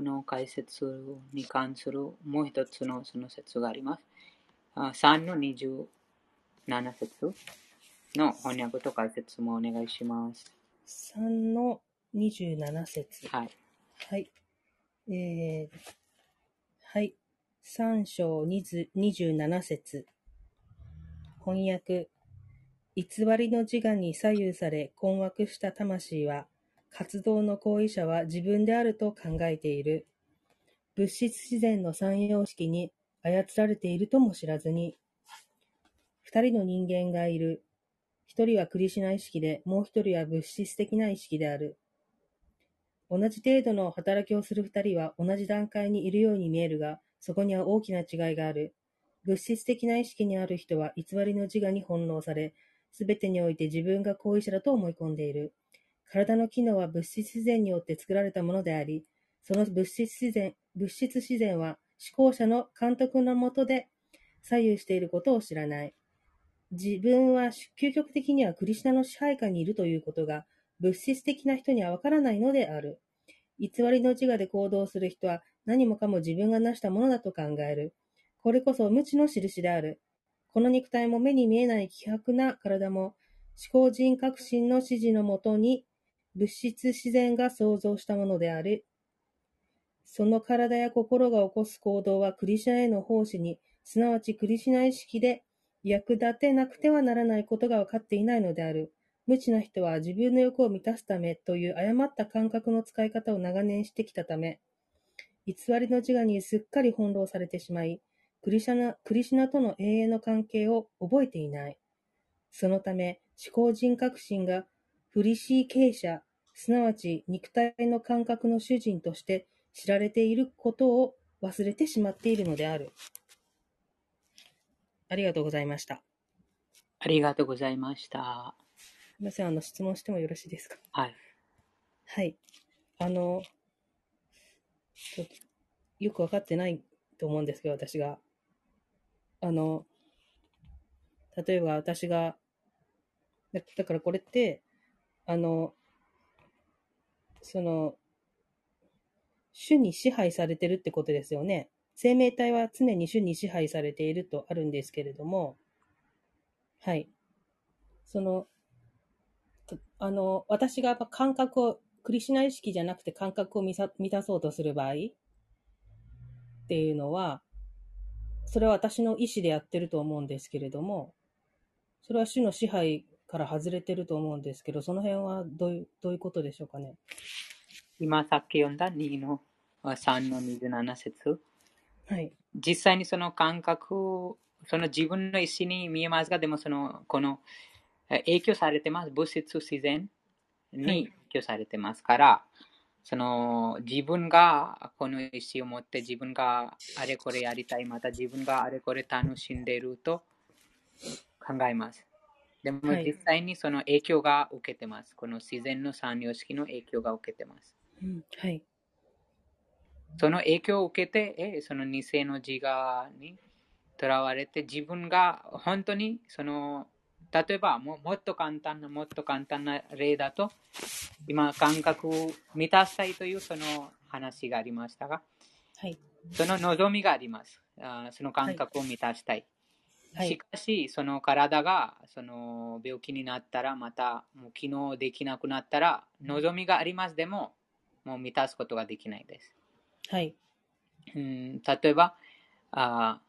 この解説に関するもう一つのその説があります。あ3の27節の翻訳と解説もお願いします。3の27節はい。はい。えー、はい。3章27節翻訳。偽りの自我に左右され困惑した魂は、活動の行為者は自分であると考えている。物質自然の三様式に操られているとも知らずに、二人の人間がいる。一人はクリシナ意識で、もう一人は物質的な意識である。同じ程度の働きをする二人は同じ段階にいるように見えるが、そこには大きな違いがある。物質的な意識にある人は偽りの自我に翻弄され、すべてにおいて自分が行為者だと思い込んでいる。体の機能は物質自然によって作られたものであり、その物質自然物質自然は思考者の監督のもとで左右していることを知らない。自分は究極的にはクリシナの支配下にいるということが物質的な人にはわからないのである。偽りの自我で行動する人は何もかも自分が成したものだと考える。これこそ無知の印である。この肉体も目に見えない希薄な体も思考人革新の指示のもとに物質自然が創造したものである。その体や心が起こす行動はクリシナへの奉仕に、すなわちクリシナ意識で役立てなくてはならないことが分かっていないのである。無知な人は自分の欲を満たすためという誤った感覚の使い方を長年してきたため、偽りの自我にすっかり翻弄されてしまい、クリシナクリシナとの永遠の関係を覚えていない。そのため、思考人格心がフリシー傾斜、すなわち肉体の感覚の主人として知られていることを忘れてしまっているのである。ありがとうございました。ありがとうございました。すみません、あの、質問してもよろしいですか？はい。はい。あの、ちょっとよくわかってないと思うんですけど、私が。あの、例えば私が、だだからこれって、あの、その、主に支配されてるってことですよね。生命体は常に主に支配されているとあるんですけれども、はい。その、あの、私が感覚を、クリシナ意識じゃなくて感覚を満たそうとする場合っていうのは、それは私の意思でやってると思うんですけれども、それは主の支配から外れてると思うんですけど、その辺はどういうどういうことでしょうかね？今さっき読んだ2の3の27節。はい。実際にその感覚、その自分の意思に見えますが、でもその、この影響されてます。物質自然に影響されてますから、はい、その自分がこの意思を持って自分があれこれやりたい、また自分があれこれ楽しんでいると考えます。でも実際にその影響が受けてます。はい、この自然の三様式の影響が受けてます。うん、はい。その影響を受けて、えその偽の自我にとらわれて、自分が本当にその例えばももっと簡単な、もっと簡単な例だと、今、感覚を満たしたいというその話がありましたが、はい、その望みがあります。あその感覚を満たしたい。はい、しかし、その体がその病気になったら、またもう機能できなくなったら、望みがありますでも、もう満たすことができないです。はい。うん、例えばあ、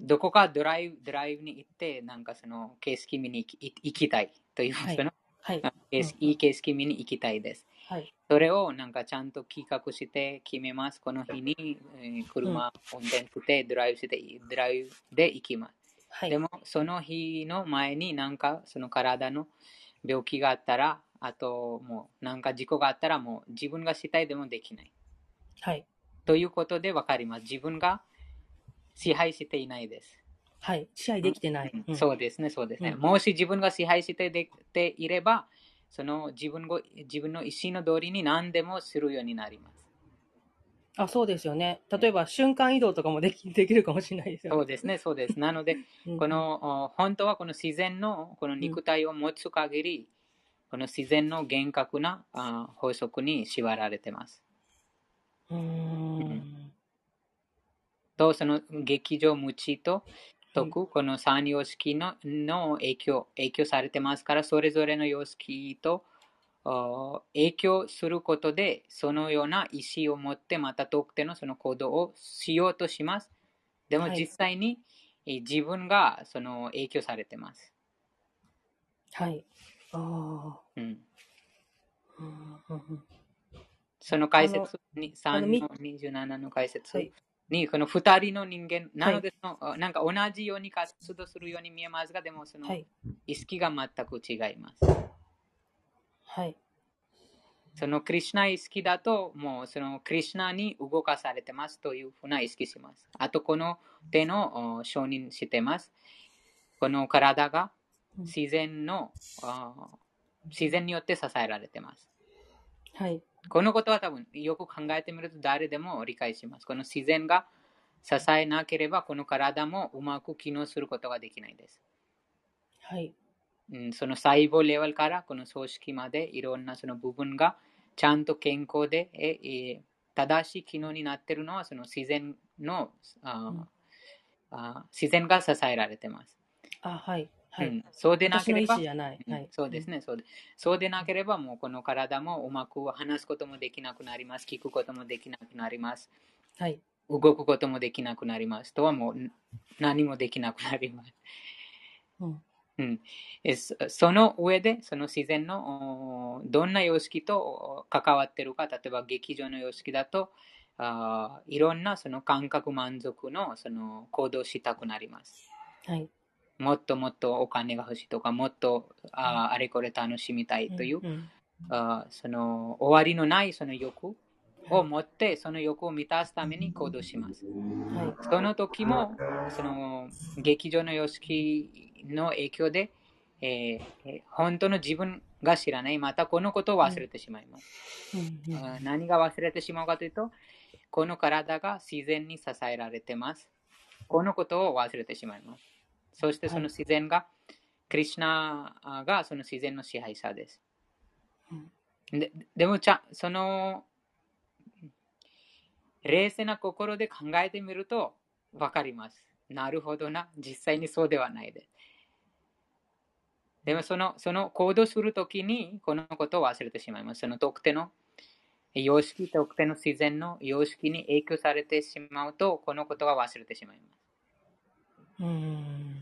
どこかドライブドライブに行って、なんかその景色見に行きたいという、はい、その、はい、いい景色見に行きたいです。はい、それをなんかちゃんと企画して決めます。この日に、えー、車運転してドライブしてドライブで行きます。はい、でもその日の前になんかその体の病気があったら、あともうなんか事故があったらもう自分がしたいでもできない。はい。ということで分かります。自分が支配していないです。はい、支配できてない。うん、そうですね、そうですね。うん、もし自分が支配してでていれば、その自分ご自分の意思の通りに何でもするようになります。あそうですよね。例えば瞬間移動とかもでき できるかもしれないですよね。そうですね、そうです。なので、うん、この本当はこの自然のこの肉体を持つ限り、うん、この自然の厳格なあ法則に縛られてます。うんと、その劇場無知と徳、この三様式のの影響影響されてますから、それぞれの様式と影響することで、そのような意思を持ってまた特定のその行動をしようとします。でも実際に自分がその影響されてます。はい。ああ。うん。その解説に、3の27の解説に、この2人の人間、なのでその、なんか同じように活動するように見えますが、でもその意識が全く違います。はい。そのクリュナ意識だと、もうそのクリュナに動かされてますというふうな意識します。あと、この手の承認してます。この体が自然の、自然によって支えられてます。はい。このことは多分よく考えてみると誰でも理解します。この自然が支えなければこの体もうまく機能することができないです。はい。うん、その細胞レベルからこの組織までいろんなその部分がちゃんと健康でええ正しい機能になっているのはその自然のあ、うん、あ自然が支えられています。あはい。はい、うん、そうでなければ、はい、そうですね。そうで、そうでなければ、もうこの体もうまく話すこともできなくなります、聞くこともできなくなります、はい、動くこともできなくなります、とはもう何もできなくなります。うん。うん、その上で、その自然のどんな様式と関わっているか、例えば劇場の様式だと、あいろんなその感覚満足のその行動したくなります。はいもっともっとお金が欲しいとか、もっとああれこれ楽しみたいという、うんうん、あその終わりのないその欲を持って、その欲を満たすために行動します。はい、その時も、その劇場の様式の影響で、えー、本当の自分が知らない、またこのことを忘れてしまいます。うんうん、何が忘れてしまうかというと、この体が自然に支えられてます。このことを忘れてしまいます。そしてその自然が、クリュナがその自然の支配者です。ででもちゃ、その冷静な心で考えてみると分かります。なるほどな。実際にそうではないです。でもそのその行動するときにこのことを忘れてしまいます。その特定の様式、特定の自然の様式に影響されてしまうと、このことは忘れてしまいます。うん。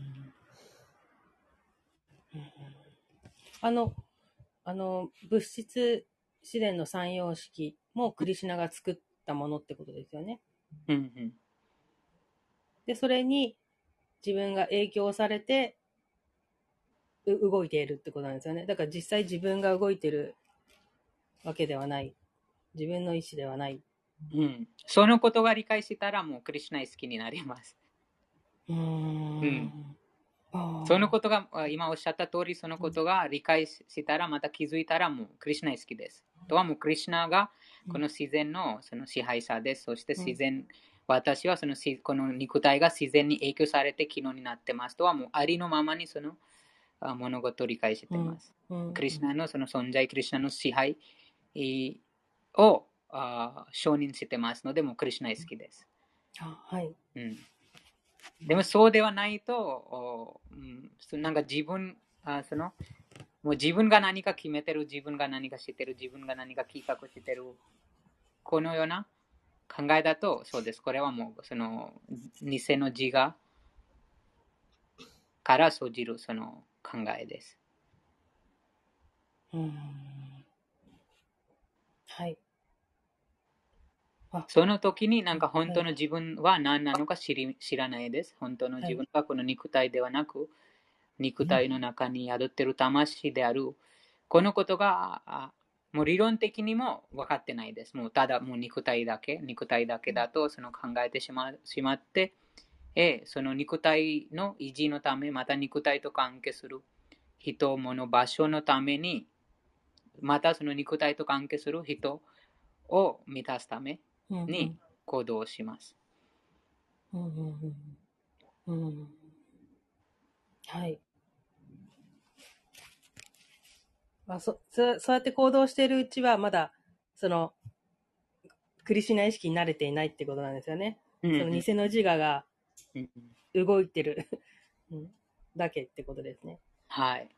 あの、あの、物質試練の三様式もクリシュナが作ったものってことですよね。うんうん。で、それに自分が影響されて、動いているってことなんですよね。だから実際自分が動いてるわけではない。自分の意思ではない。うん。そのことが理解したらもうクリシュナ好きになります。うん。そのことが、今おっしゃった通り、そのことが理解したら、また気づいたら、もうクリュナ好きです。とはもうクリュナがこの自然のその支配者です。そして自然、私はそのこの肉体が自然に影響されて機能になってます。とはもうありのままにその物事を理解しています。クリュナのその存在、クリュナの支配を承認してますので、もうクリュナ好きです。はい。うんでもそうではないと、うん、なんか自分、あそのもう自分が何か決めてる、自分が何か知ってる、自分が何か企画してる、このような考えだと、そうです。これはもう、その、偽の自我から生じるその考えです。うん。はい。その時になんか本当の自分は何なのか知り知らないです。本当の自分はこの肉体ではなく、肉体の中に宿っている魂である。このことがもう理論的にも分かってないです。もうただもう肉体だけ、肉体だけだとその考えてしましまって、えその肉体の維持のため、また肉体と関係する人、物、場所のために、またその肉体と関係する人を満たすため、に行動します。うんうんうんうん、はい。まあ、そそそうやって行動しているうちは、まだ、その、クリシナ意識に慣れていないってことなんですよね。うんその偽の自我がうん動いてるうんだけってことですね。はい。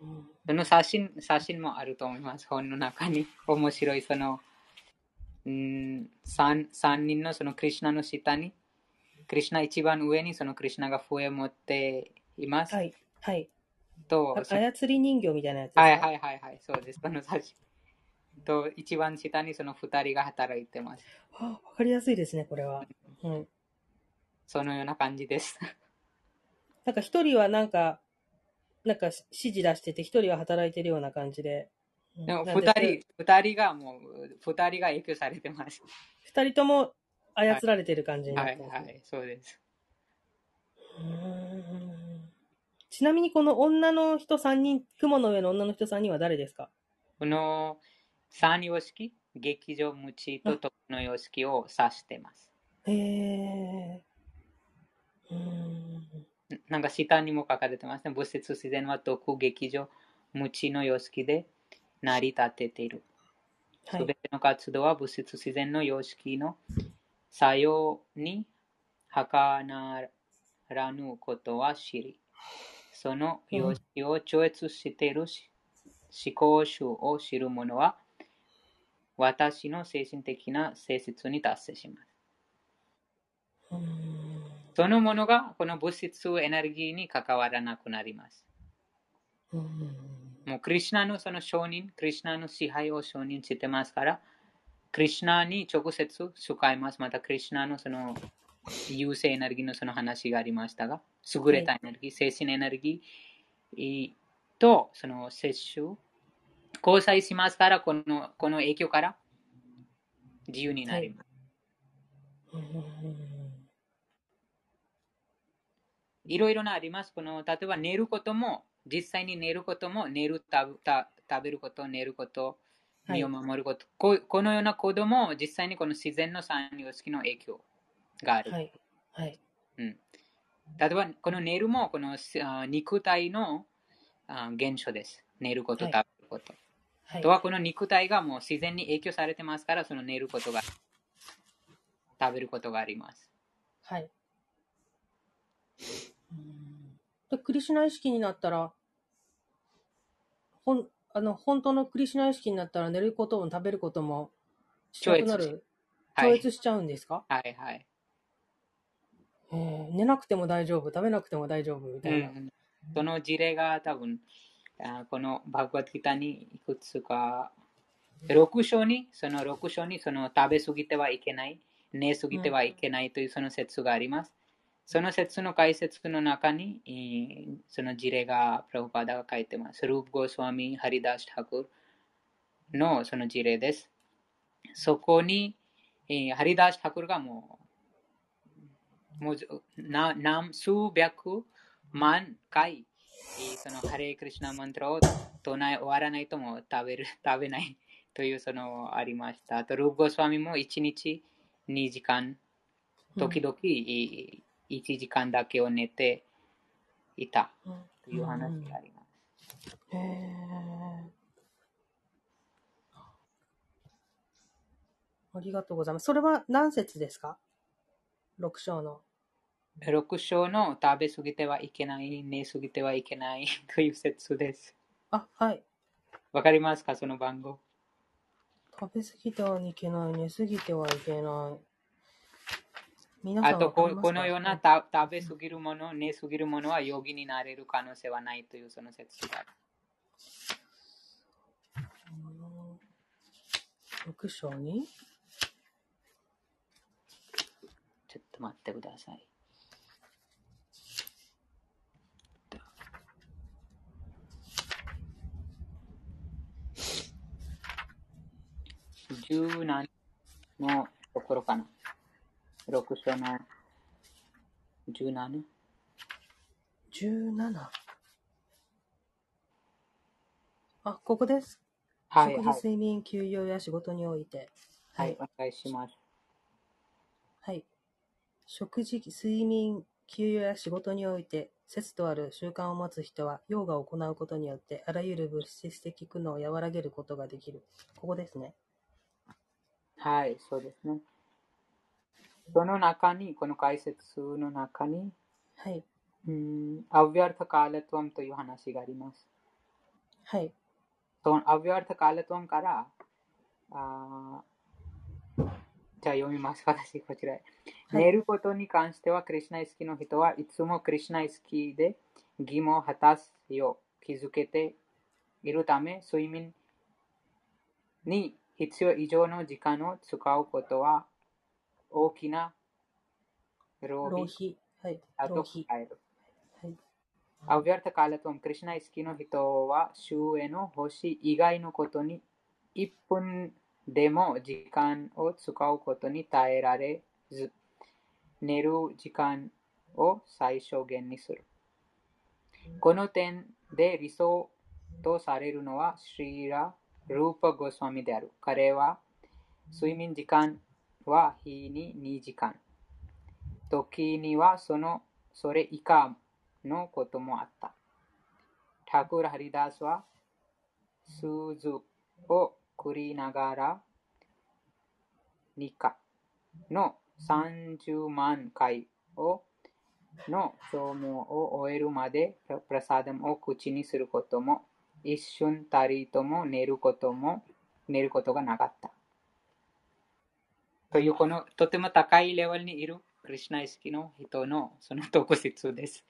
うんその写真、写真もあると思います。本の中に。面白い、その、うん、三三人のそのクリュナの下に、クリュナ一番上にそのクリュナが笛を持っています。はい。はい。と、操り人形みたいなやつはいはいはいはい、そうです。その写真。と、一番下にその二人が働いてます。あわかりやすいですね、これは。うん。そのような感じです。なんか一人はなんか、なんか指示出してて、一人は働いてるような感じで。うんでもなんで二人、二人がもう、二人が影響されてます。二人とも操られてる感じになはいってますね。はい、そうです。うーんちなみにこの女の人三人、雲の上の女の人三人は誰ですか？この三様式、劇場無知と徳の様式を指してます。へえ。うーん。なんか下にも書かれてますね。物質自然は徳劇場無知の様式で成り立てている。はい。すべての活動は物質自然の様式の作用に計ならぬことは知り、その様式を超越しているし思考集を知る者は、私の精神的な性質に達成します。そのものがこの物質エネルギーに関わらなくなります。もうクリュナのその承認、クリュナの支配を承認してますから、クリュナに直接使います。またクリュナのその優勢エネルギーのその話がありましたが、優れたエネルギー、精神エネルギーとその摂取、交際しますから、このこの影響から自由になります。うーん。いろいろなあります。この例えば寝ることも、実際に寝ることも、寝る、食べた食べること、寝ること、はい身を守ること、こうこのような行動も実際にこの自然の三様式の影響がある。はい。はい。うん、例えば、この寝るもこのあ肉体のあ現象です。寝ること、はい食べること。はいと。はこの肉体がもう自然に影響されてますから、その寝ることが、食べることがあります。はい。で、クリシュナ意識になったら、ほん、あの、本当のクリシュナ意識になったら寝ることも食べることもしなくな超越るはい。超越しちゃうんですか、はいはい。えー寝なくても大丈夫、食べなくても大丈夫みたいな。うん、その事例が多分、あこのバグワッドギターにいくつか、6章に、その6章にその食べ過ぎてはいけない、寝すぎてはいけないというその説があります。その説の解説の中に、えーその事例がプラブパダが書いてます。ループ・ゴスワミ・ハリダーシ・タクルのその事例です。そこに、えーハリダーシ・タクルがもう、もうな何数百万回、えーそのハレークリシナマントラを唱え終わらないとも食べる 食べないというそのありました。あと、ループ・ゴスワミも1日2時間、時々、えー1時間だけを寝ていたうんという話があります。へーありがとうございます。それは何節ですか ?6 章の。6章の食べ過ぎてはいけない、寝過ぎてはいけないという説です。あ、はい。わかりますか？その番号。食べ過ぎてはいけない、寝過ぎてはいけない。あとこ、このようなた食べ過ぎるもの、寝過ぎるものはヨギになれる可能性はないというその説がある。うん6章に？ちょっと待ってください。17のところかな。6章の 17? 17。あ、ここです。はい、はい。食事、睡眠、休養や仕事において。はい、お願いします。はい。食事、睡眠、休養や仕事において、節とある習慣を持つ人は、ヨガを行うことによって、あらゆる物質的苦悩を和らげることができる。ここですね。はい、そうですね。その中に、この解説の中に、はい。うん、アヴィアルタカーラトワムという話があります。はい。そのアヴィアルタカーラトワムから、あーじゃあ読みます。私、こちらへ。はい寝ることに関しては、クリシュナイ好きの人はいつもクリシュナイ好きで義務を果たすよう気づけているため、睡眠に必要以上の時間を使うことは大きな浪費と浪費。考える。はい。アヴィアルタカーラトワム、クリシュナイ好きの人は週への星以外のことに1分でも時間を使うことに耐えられず、寝る時間を最小限にする。この点で理想とされるのはシリラ・ルーパ・ゴスワミである。彼は睡眠時間は日に2時間。時にはそのそれ以下のこともあった。タクラ・ハリダスは鈴を繰りながら2日の30万回をの消耗を終えるまでプラサダムを口にすることも一瞬たりとも寝ることも寝ることがなかった。というこのとても高いレベルにいるクリシュナイ好きの人のその特質です。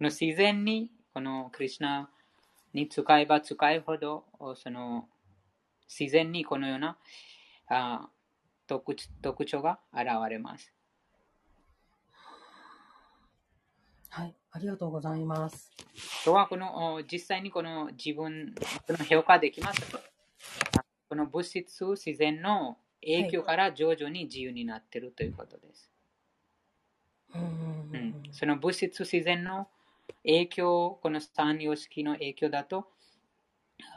の自然にこのクリシュナに使えば使うほどその自然にこのようなあ特特徴が現れます。はい。ありがとうございます。とはこのお実際にこの自分この評価できます。あこの物質自然の影響から徐々に自由になっているということです。うんうんうん、その物質自然の影響、この三様式の影響だと、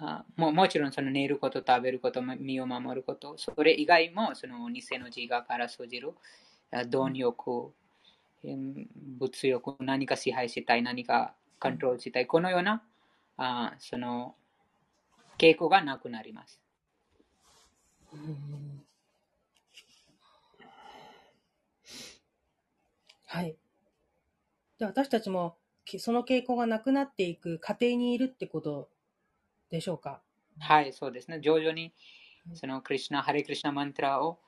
あももちろんその寝ること、食べること、身を守ること、それ以外もその偽の自我から生じるあ貪欲、うん物欲、何か支配したい、何かコントロールしたい、このようなあその傾向がなくなります。うんはい。で私たちもきその傾向がなくなっていく過程にいるってことでしょうか？はい、そうですね。徐々にそのクリシュナ、ハレクリシュナマントラを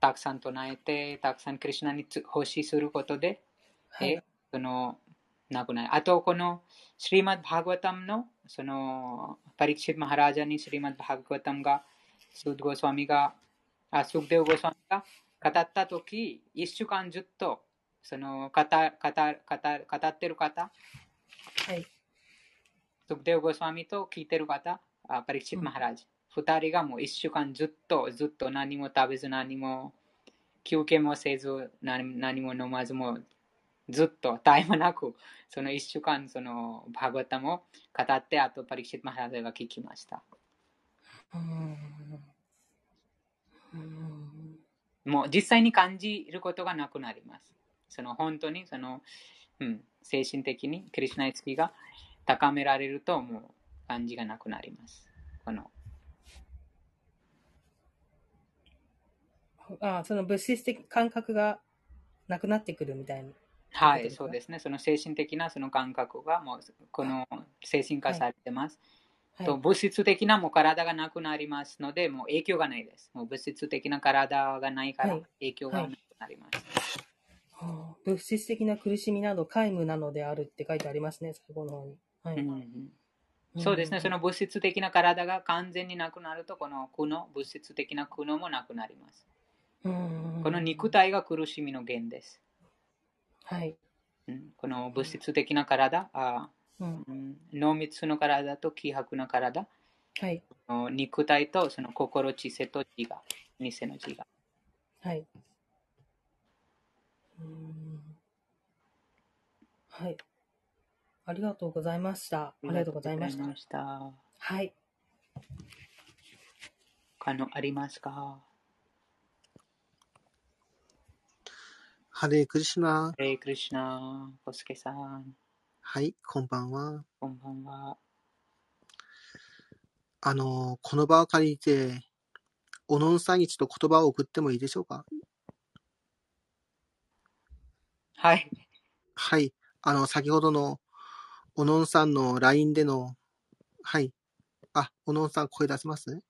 たくさん唱えて、たくさんクリシュナにつ奉仕することで、はいえ。そのなくない。あと、このシリマッド・バーガワタムのそのパリクシット・マハラジャにシリマッド・バーガワタムが、スード・ゴスワミが、あスークデウ・ゴスワミが語ったとき、一週間ずっとその語語語語ってる方、はい。スークデウ・ゴスワミと聞いてる方、あパリクシット・マハラジャ。二人がもう一週間ずっとずっと何も食べず何も休憩もせず何何も飲まずもずっとタイムなくその一週間そのバーガタムを語ってあとパリクシット・マハラジャが聞きました。うんうんもう実際に感じることがなくなります。その本当にその、うん、精神的にクリシュナイツキが高められるともう感じがなくなります。このあその物質的感覚がなくなってくるみたいな。はい、そうですね。その精神的なその感覚がもうこの精神化されてます。はいと物質的なもう体がなくなりますので、もう影響がないです。もう物質的な体がないからはい影響がなくなります。はあ物質的な苦しみなど皆無なのであるって書いてありますね、最後の方に。はいうんうんそうですね。その物質的な体が完全になくなると、この苦悩、物質的な苦悩もなくなります。うんこの肉体が苦しみの源です。はい。うんこの物質的な体、あうんうん濃密の体と希薄な体、はい。の肉体とその心、知性と自我、偽の自我。はい。うんはい。ありがとうございました。ありがとうございました。した。はい。他のありますか？ハレークリシュナ。ハレークリシュナ、コスケさん、はい、こんばんは。こんばんは。あの、この場を借りて、おのんさんにちょっと言葉を送ってもいいでしょうか？はい。はい。あの、先ほどの、おのんさんの LINE での、はい。あ、おのんさん声出せます？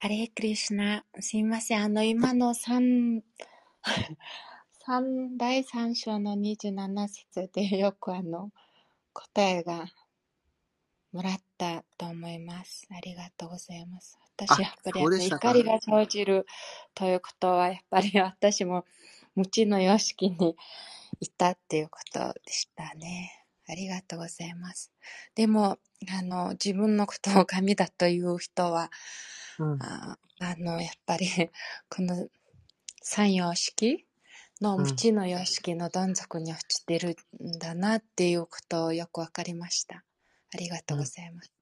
ハレークリシュナ。すいません。あの、今の三、三、第三章の27節でよくあの、答えがもらったと思います。ありがとうございます。あ私、やっぱり怒りが生じるということは、やっぱり私も無知の様式にいたっていうことでしたね。ありがとうございます。でも、あの、自分のことを神だという人は、うん。ああの、やっぱり、この三様式のうん無知の様式のどん底に落ちてるんだなっていうことをよくわかりました。ありがとうございます。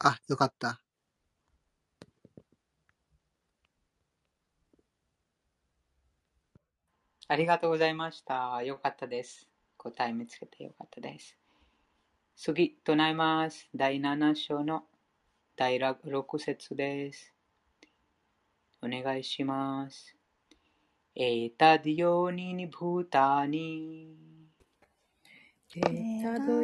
あ、よかった。ありがとうございました。よかったです。答え見つけてよかったです。次、唱えます。第7章の第6節です。お願いします。エタディヨニニブータニエタド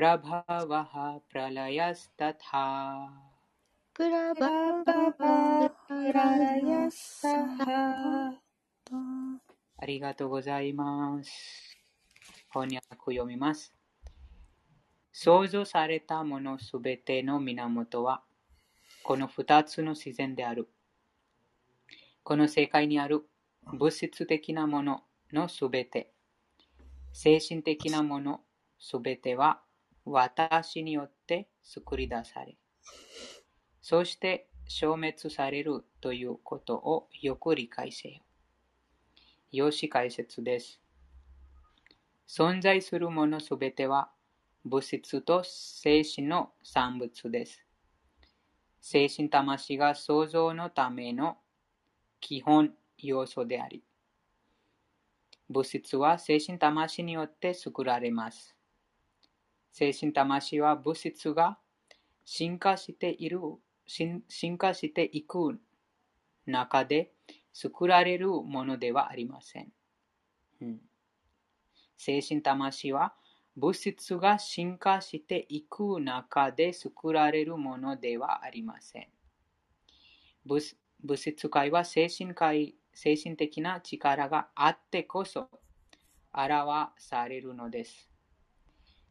ヨニニブータニサルバニティウパダラヤササルバニティウパタラヤアハムクリツナスヤジャガタハアハンハンクリシュナシュカジャガタプラバワハプララヤスタタプラババババプララヤサハありがとうございます。翻訳を読みます。創造されたものすべての源は、この二つの自然である。この世界にある物質的なもののすべて、精神的なものすべては私によって作り出され、そして消滅されるということをよく理解せよ。用紙解説です。存在するものすべては物質と精神の産物です。精神魂が創造のための基本要素であり、物質は精神魂によって作られます。精神魂は物質が進化している、進化していく中で作られるものではありません。うん、精神魂は物質が進化していく中で作られるものではありません。物物質界は精神界精神的な力があってこそ表されるのです。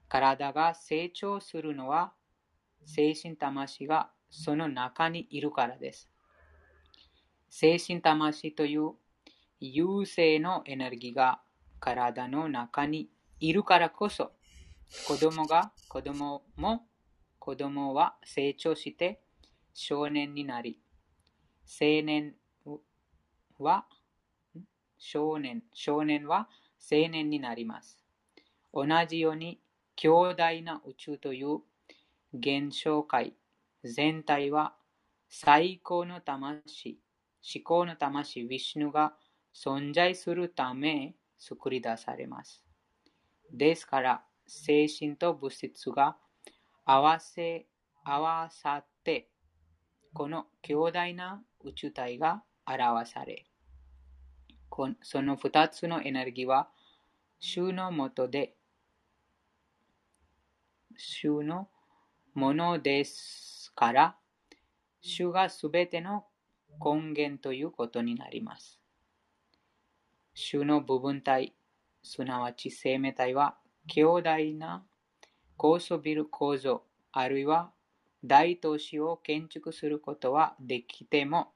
体が成長するのは精神魂がその中にいるからです。精神魂という優勢のエネルギーが体の中にいるからこそ子供が子供も子供は成長して少年になり青年は少年少年は青年になります同じように強大な宇宙という現象界全体は最高の魂思考の魂、ヴィシュヌが存在するため作り出されます。ですから、精神と物質が合わせ、合わさって、この強大な宇宙体が表され、その二つのエネルギーは、主のもとで、主のものですから、主がすべての根源ということになります。主の部分体、すなわち生命体は強大な高層ビル構造、あるいは大都市を建築することはできても、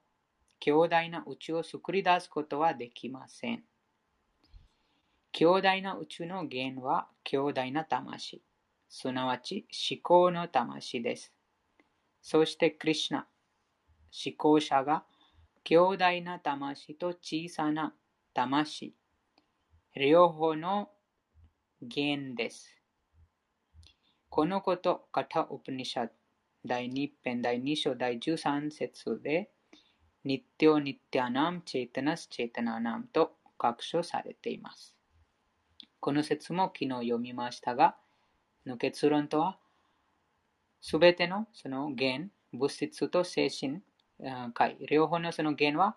強大な宇宙を作り出すことはできません。強大な宇宙の源は強大な魂、すなわち思考の魂です。そしてクリシナ、思考者が強大な魂と小さな魂、両方の弦です。このこと、カタウプニシャ第2編第2章第13節で、ニッティオニッティアナムチェイタナスチェイタナナムと確証されています。この説も昨日読みましたが、の結論とは、すべてのその弦、物質と精神界、両方のその弦は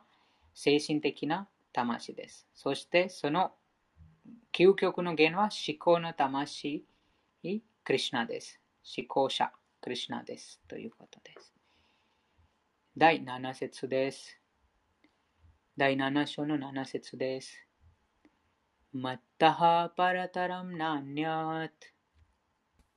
精神的な魂です。そしてその究極の弦は思考の魂、クリシナです。思考者、クリシナです。ということです。第7節です。第7章の7節です。マッタハパラタラムナニャー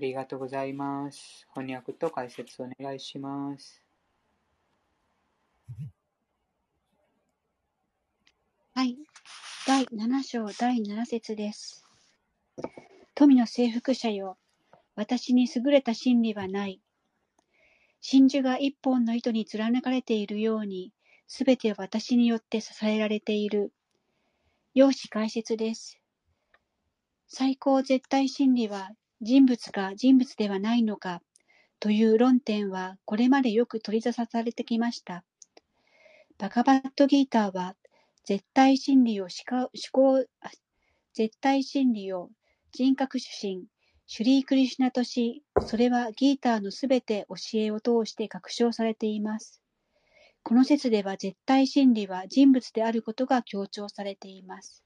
ありがとうございます。翻訳と解説お願いします。はい。第7章第7節です。富の征服者よ。私に優れた真理はない。真珠が一本の糸に貫かれているように、すべては私によって支えられている。用紙解説です。最高絶対真理は人物か人物ではないのかという論点はこれまでよく取り沙汰されてきました。バカバットギーターは絶対真理を思考、絶対真理を人格主神、シュリークリシュナとし、それはギーターのすべて教えを通して確証されています。この説では絶対真理は人物であることが強調されています。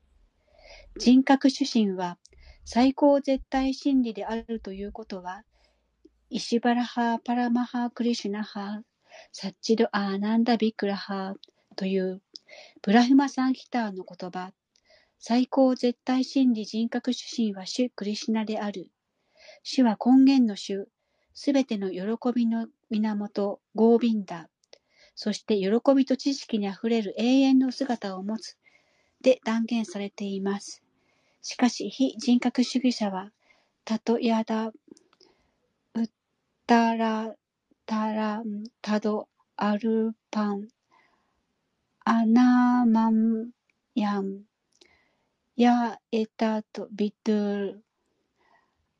人格主神は最高絶対真理であるということは、イシバラハ・パラマハ・クリシュナハ、サッチド・アーナンダ・ビクラハというブラフマサンヒターの言葉、最高絶対真理人格主神は主クリシュナである。主は根源の主、すべての喜びの源、ゴービンダ。そして喜びと知識にあふれる永遠の姿を持つ。で断言されています。しかし非人格主義者は、たとやだ、うったらたらんたどあるぱん、あなまんやん、やえたとびとる、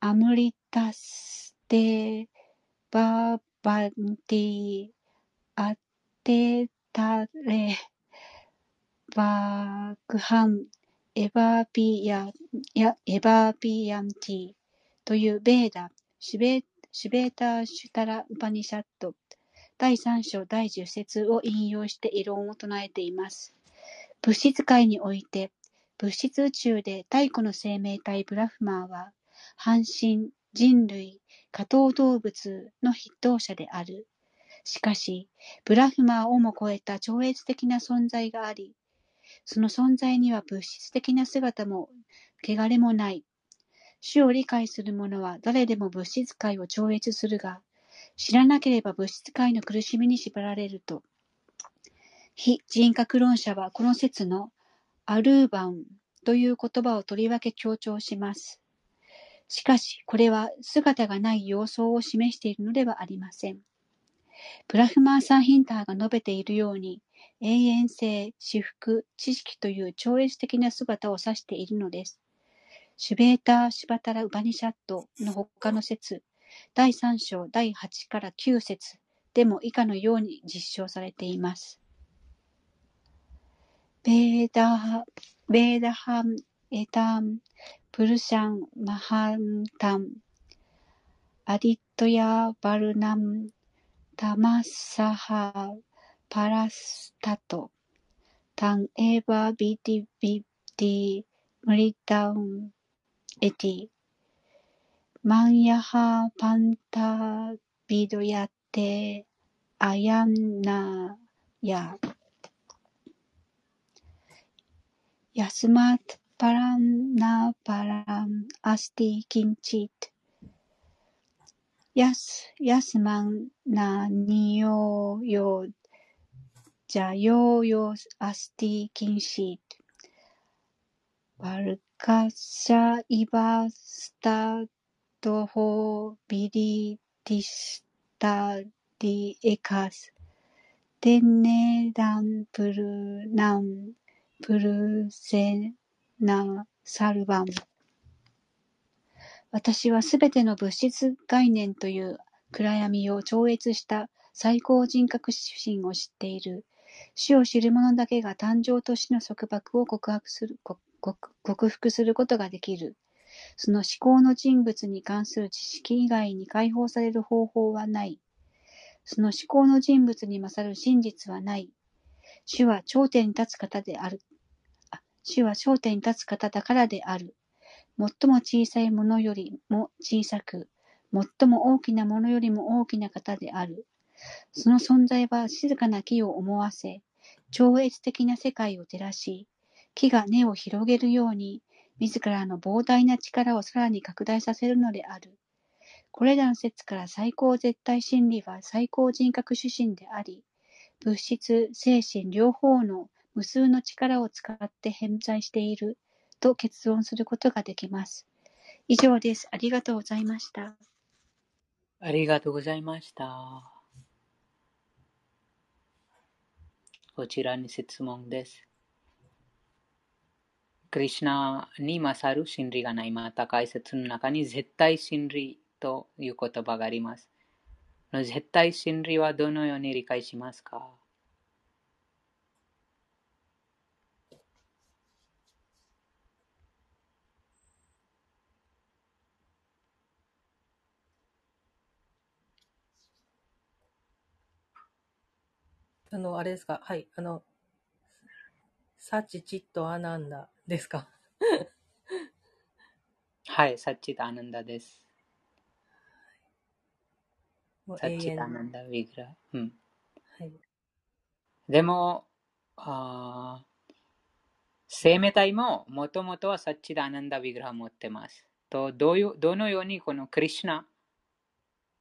あむりたすてばばんて、あてたれ、ばくはん、エバーピヤやエバーピヤンティというベーダ、シュベシュベーター・シュタラ・ウパニシャット第3章第10節を引用して異論を唱えています。物質界において物質宇宙で太古の生命体ブラフマーは、半身、人類、下等動物の筆頭者である。しかし、ブラフマーをも超えた超越的な存在があり、その存在には物質的な姿も、汚れもない。主を理解する者は誰でも物質界を超越するが、知らなければ物質界の苦しみに縛られると。非人格論者はこの説のアルーバンという言葉をとりわけ強調します。しかし、これは姿がない様相を示しているのではありません。プラフマーサーヒンターが述べているように、永遠性、私服、知識という超越的な姿を指しているのです。シュベーター・シュバタラ・ウバニシャットの他の説、第3章第8から9節でも以下のように実証されています。ベーダベーダハン、エタン、プルシャン、マハンタン、アディットヤ、バルナム、タマッサハ、パラスタト、タンエーバービディビディ、ムリタウン、エティ、マンヤハパンタビドヤテ、アヤンナヤ、ヤスマッパランナパランアスティキンチット。ヤス、ヤスマンナニヨヨジャヨーヨーアスティキンシッ。バルカシャイバスタドホビリディスタディエカス。テネランプルナンプルセナサルバン私はすべての物質概念という暗闇を超越した最高人格心を知っている。死を知る者だけが誕生と死の束縛を告白する克服することができる。その思考の人物に関する知識以外に解放される方法はない。その思考の人物に勝る真実はない。主は頂点に立つ方である。あ主は頂点に立つ方だからである。最も小さいものよりも小さく、最も大きなものよりも大きな方である。その存在は静かな木を思わせ、超越的な世界を照らし、木が根を広げるように、自らの膨大な力をさらに拡大させるのである。これらの説から最高絶対真理は最高人格主神であり、物質、精神両方の無数の力を使って偏在していると結論することができます。以上です。ありがとうございました。ありがとうございました。こちらに質問です。クリシナに勝る真理がない。また解説の中に絶対真理という言葉があります。絶対真理はどのように理解しますか？あの、あれですか？はい。あの、サチチットアナンダですか？はい、サッチットアナンダです。サッチタナンダ・ヴィグラ。うん。はい。でも、あ生命体ももともとはサッチダーナンダ・ヴィグラを持ってます。とどういうどのようにこのクリシナ、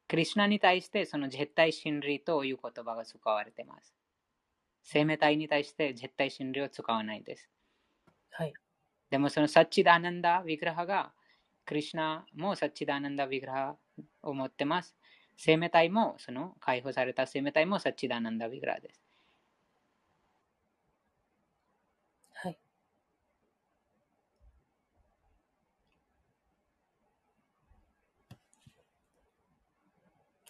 クリシナに対してその絶対真理という言葉が使われています。生命体に対して絶対真理を使わないです。はい。でもそのサッチダーナンダ・ヴィグラハが、クリシナもサッチダーナンダ・ヴィグラハを持ってます。生命体も、その解放された生命体もサッチダーナンダ・ヴィグラです。はい。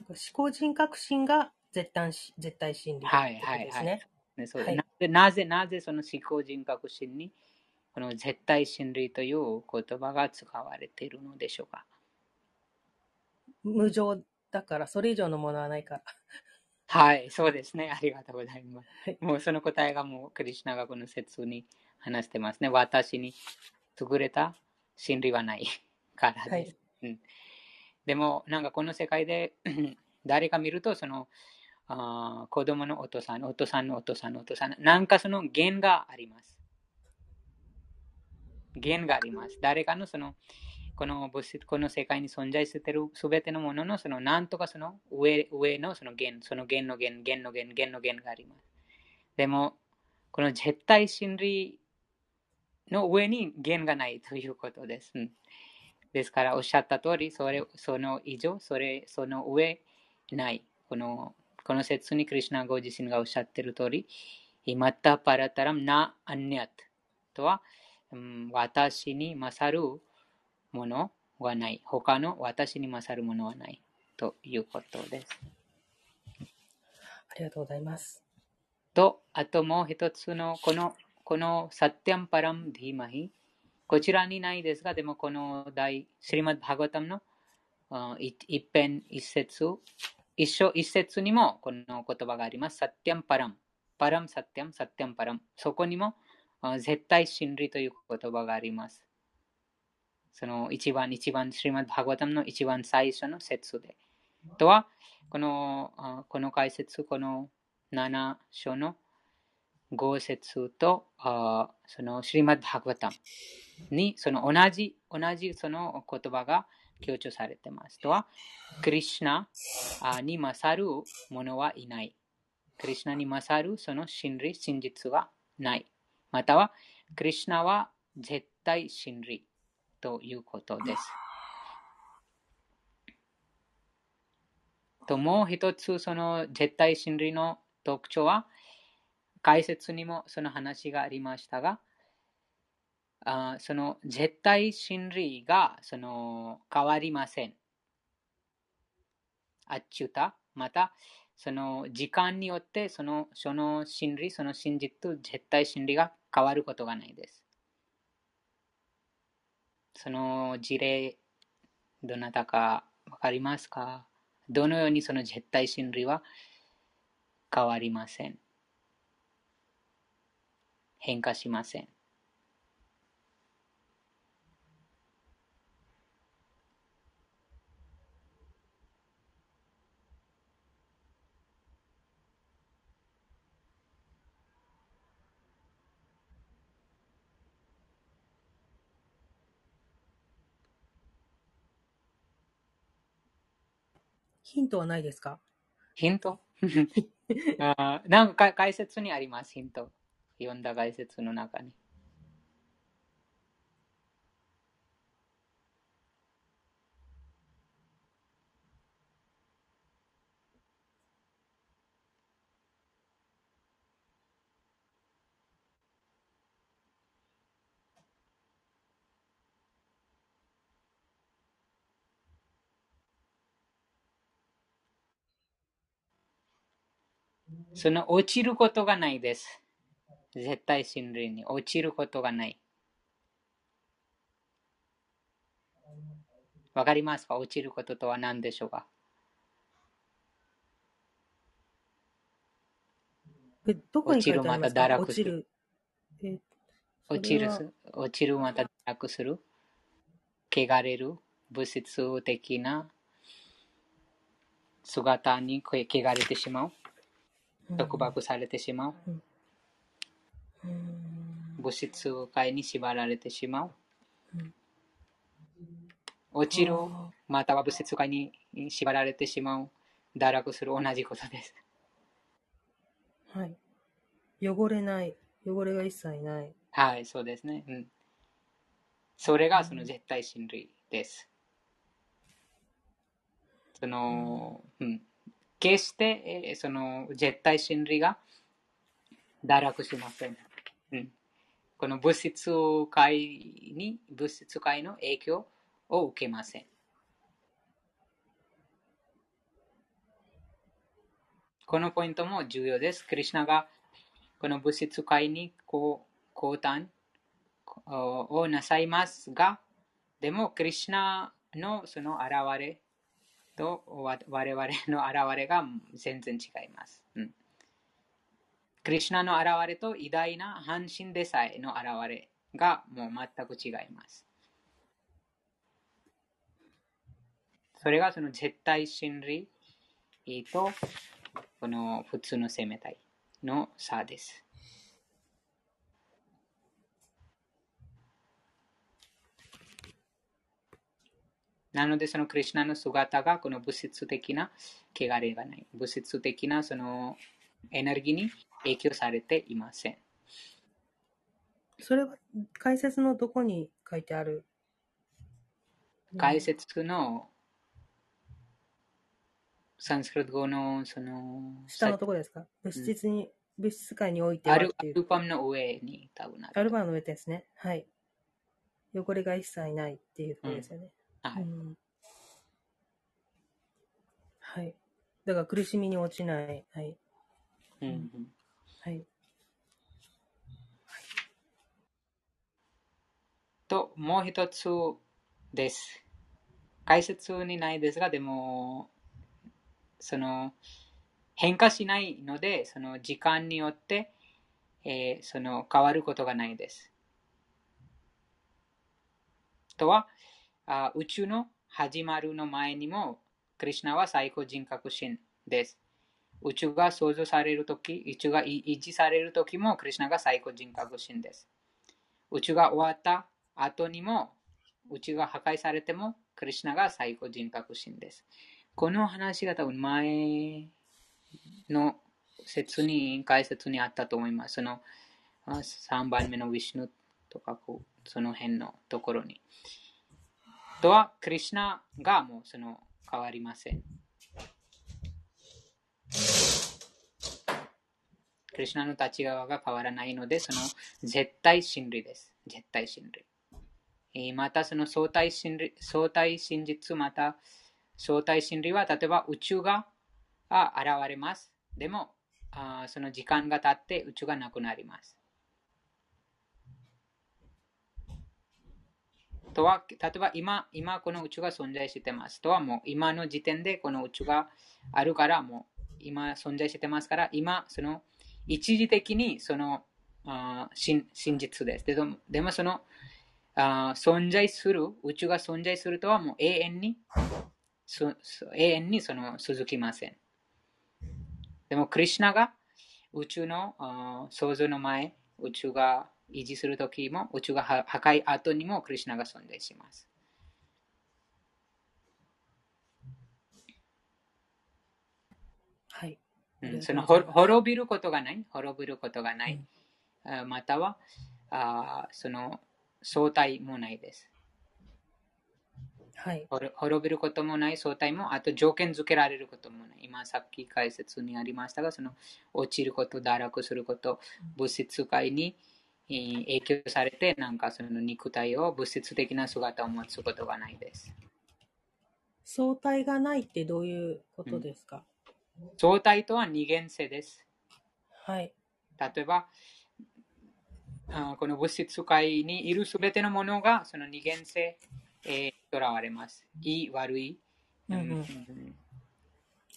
思考人格心が絶対絶対真理ですね。はいはいはい。ねそうはい、なぜなぜなぜその思考人格心にこの絶対真理という言葉が使われているのでしょうか？無常だから、それ以上のものはないから。はい、そうですね。ありがとうございます。はい、もうその答えがもうクリュナがこの説に話してますね。私に優れた真理はないからです。はいうん、でも、なんかこの世界で 誰か見ると、そのあ子供のお父さん、お父さんのお父さんのお父さん、なんかその弦があります。弦があります。誰かのそのこの物質、この世界に存在しているすべてのものの、そのなんとかその上上のその弦、その弦の弦、弦の弦、弦の弦があります。でも、この絶対真理の上に弦がないということです。うん、ですから、おっしゃった通り、それその以上、それその上ない。このこの説にクリュナご自身がおっしゃっている通り、またパラタラムなアンニャトとは、うん、私に勝るものはない。他の私に勝るものはない。ということです。ありがとうございます。と、あともう一つの、この、このサッティアンパラムディマヒ、こちらにないですが、でもこの大、シリマッバーガタムの一辺一節、一章一節にもこの言葉があります。サティアンパラム。パラムサティアン、サティアンパラム。そこにも絶対真理という言葉があります。その一番、一番、シリマッバガタムの一番最初の説で。とは、このこの解説、この7章の5節と、あそのシリマッド・ハクバタムにその同じ、同じその言葉が強調されてます。とは、クリシナに勝る者はいない。クリシナに勝るその真理、真実はない。または、クリシナは絶対真理ということです。ともう一つ、その絶対真理の特徴は、解説にもその話がありましたが、あその絶対真理がその変わりません。あっちゅうた、また、その時間によってそのその真理、その真実と絶対真理が変わることがないです。その事例、どなたかわかりますか？どのようにその絶対真理は変わりません。変化しません。ヒントはないですか？ヒント？あなんか解説にあります、ヒント。読んだ解説の中に。その落ちることがないです。絶対真理に落ちることがない。わかりますか？落ちることとは何でしょうか？え、どこに書いてありますか？落ちる。落ちる、落ちるまた堕落する。汚れる。物質的な姿に汚れてしまう。束縛されてしまう。物質界に縛られてしまう。落ちる、または物質界に縛られてしまう。堕落する、同じことです。はい。汚れない。汚れが一切ない。はい、そうですね。うん。それがその絶対真理です。その、うん。決して、えその絶対真理が堕落しません。うん、この物質界に、物質界の影響を受けません。このポイントも重要です。クリュナがこの物質界にこう降誕をなさいますが、でも、クリュナのその現れと我々の現れが全然違います。うん、クリュナの現れと偉大な半身でさえの現れがもう全く違います。それがその絶対真理とこの普通の生命体の差です。なので、そのクリュナの姿がこの物質的な汚れがない。物質的なそのエネルギーに影響されていません。それは解説のどこに書いてある？解説のサンスクリット語のその下のところですか？物質に、うん、物質界においてはアルバムの上に多分。アルバムの上ですね。はい。汚れが一切ないっていうところですよね。うんはい。はい。だから苦しみに落ちない。はい。うん、はい。と、もう一つです。解説にないですが、でも、その、変化しないので、その時間によって、えー、その変わることがないです。とは、あ宇宙の始まるの前にも、クリュナは最高人格心です。宇宙が創造されるとき、宇宙が維持されるときも、クリュナが最高人格心です。宇宙が終わった後にも、宇宙が破壊されても、クリュナが最高人格心です。この話が多分前の説に、解説にあったと思います。その3番目のウィシュヌとか、その辺のところに。とは、クリュナがもうその変わりません。クリュナの立ち側が変わらないので、その絶対真理です。絶対真理。またその相対真理相対真実、また相対真理は、例えば宇宙が現れます。でも、あその時間が経って宇宙がなくなります。とは、例えば今、今この宇宙が存在してます。とはもう今の時点でこの宇宙があるからもう今存在してますから、今その一時的にそのあ真真実です。でもでもそのあ存在する、宇宙が存在するとはもう永遠に永遠にその続きません。でも、クリュナが宇宙の創造の前、宇宙が維持するときも、宇宙が破壊後にもクリュナが存在します。はい。うん、その滅びることがない、滅びることがない。うん、またはあ、その相対もないです。はい、滅びることもない相対も、あと条件付けられることもない。今さっき解説にありましたが、その落ちること、堕落すること、物質界に影響されて、なんかその肉体を物質的な姿を持つことがないです。相対がないってどういうことですか、うん、相対とは二元性です。はい。例えば、この物質界にいるすべてのものがその二元性えー、とらわれます。いい、悪い、うんうん、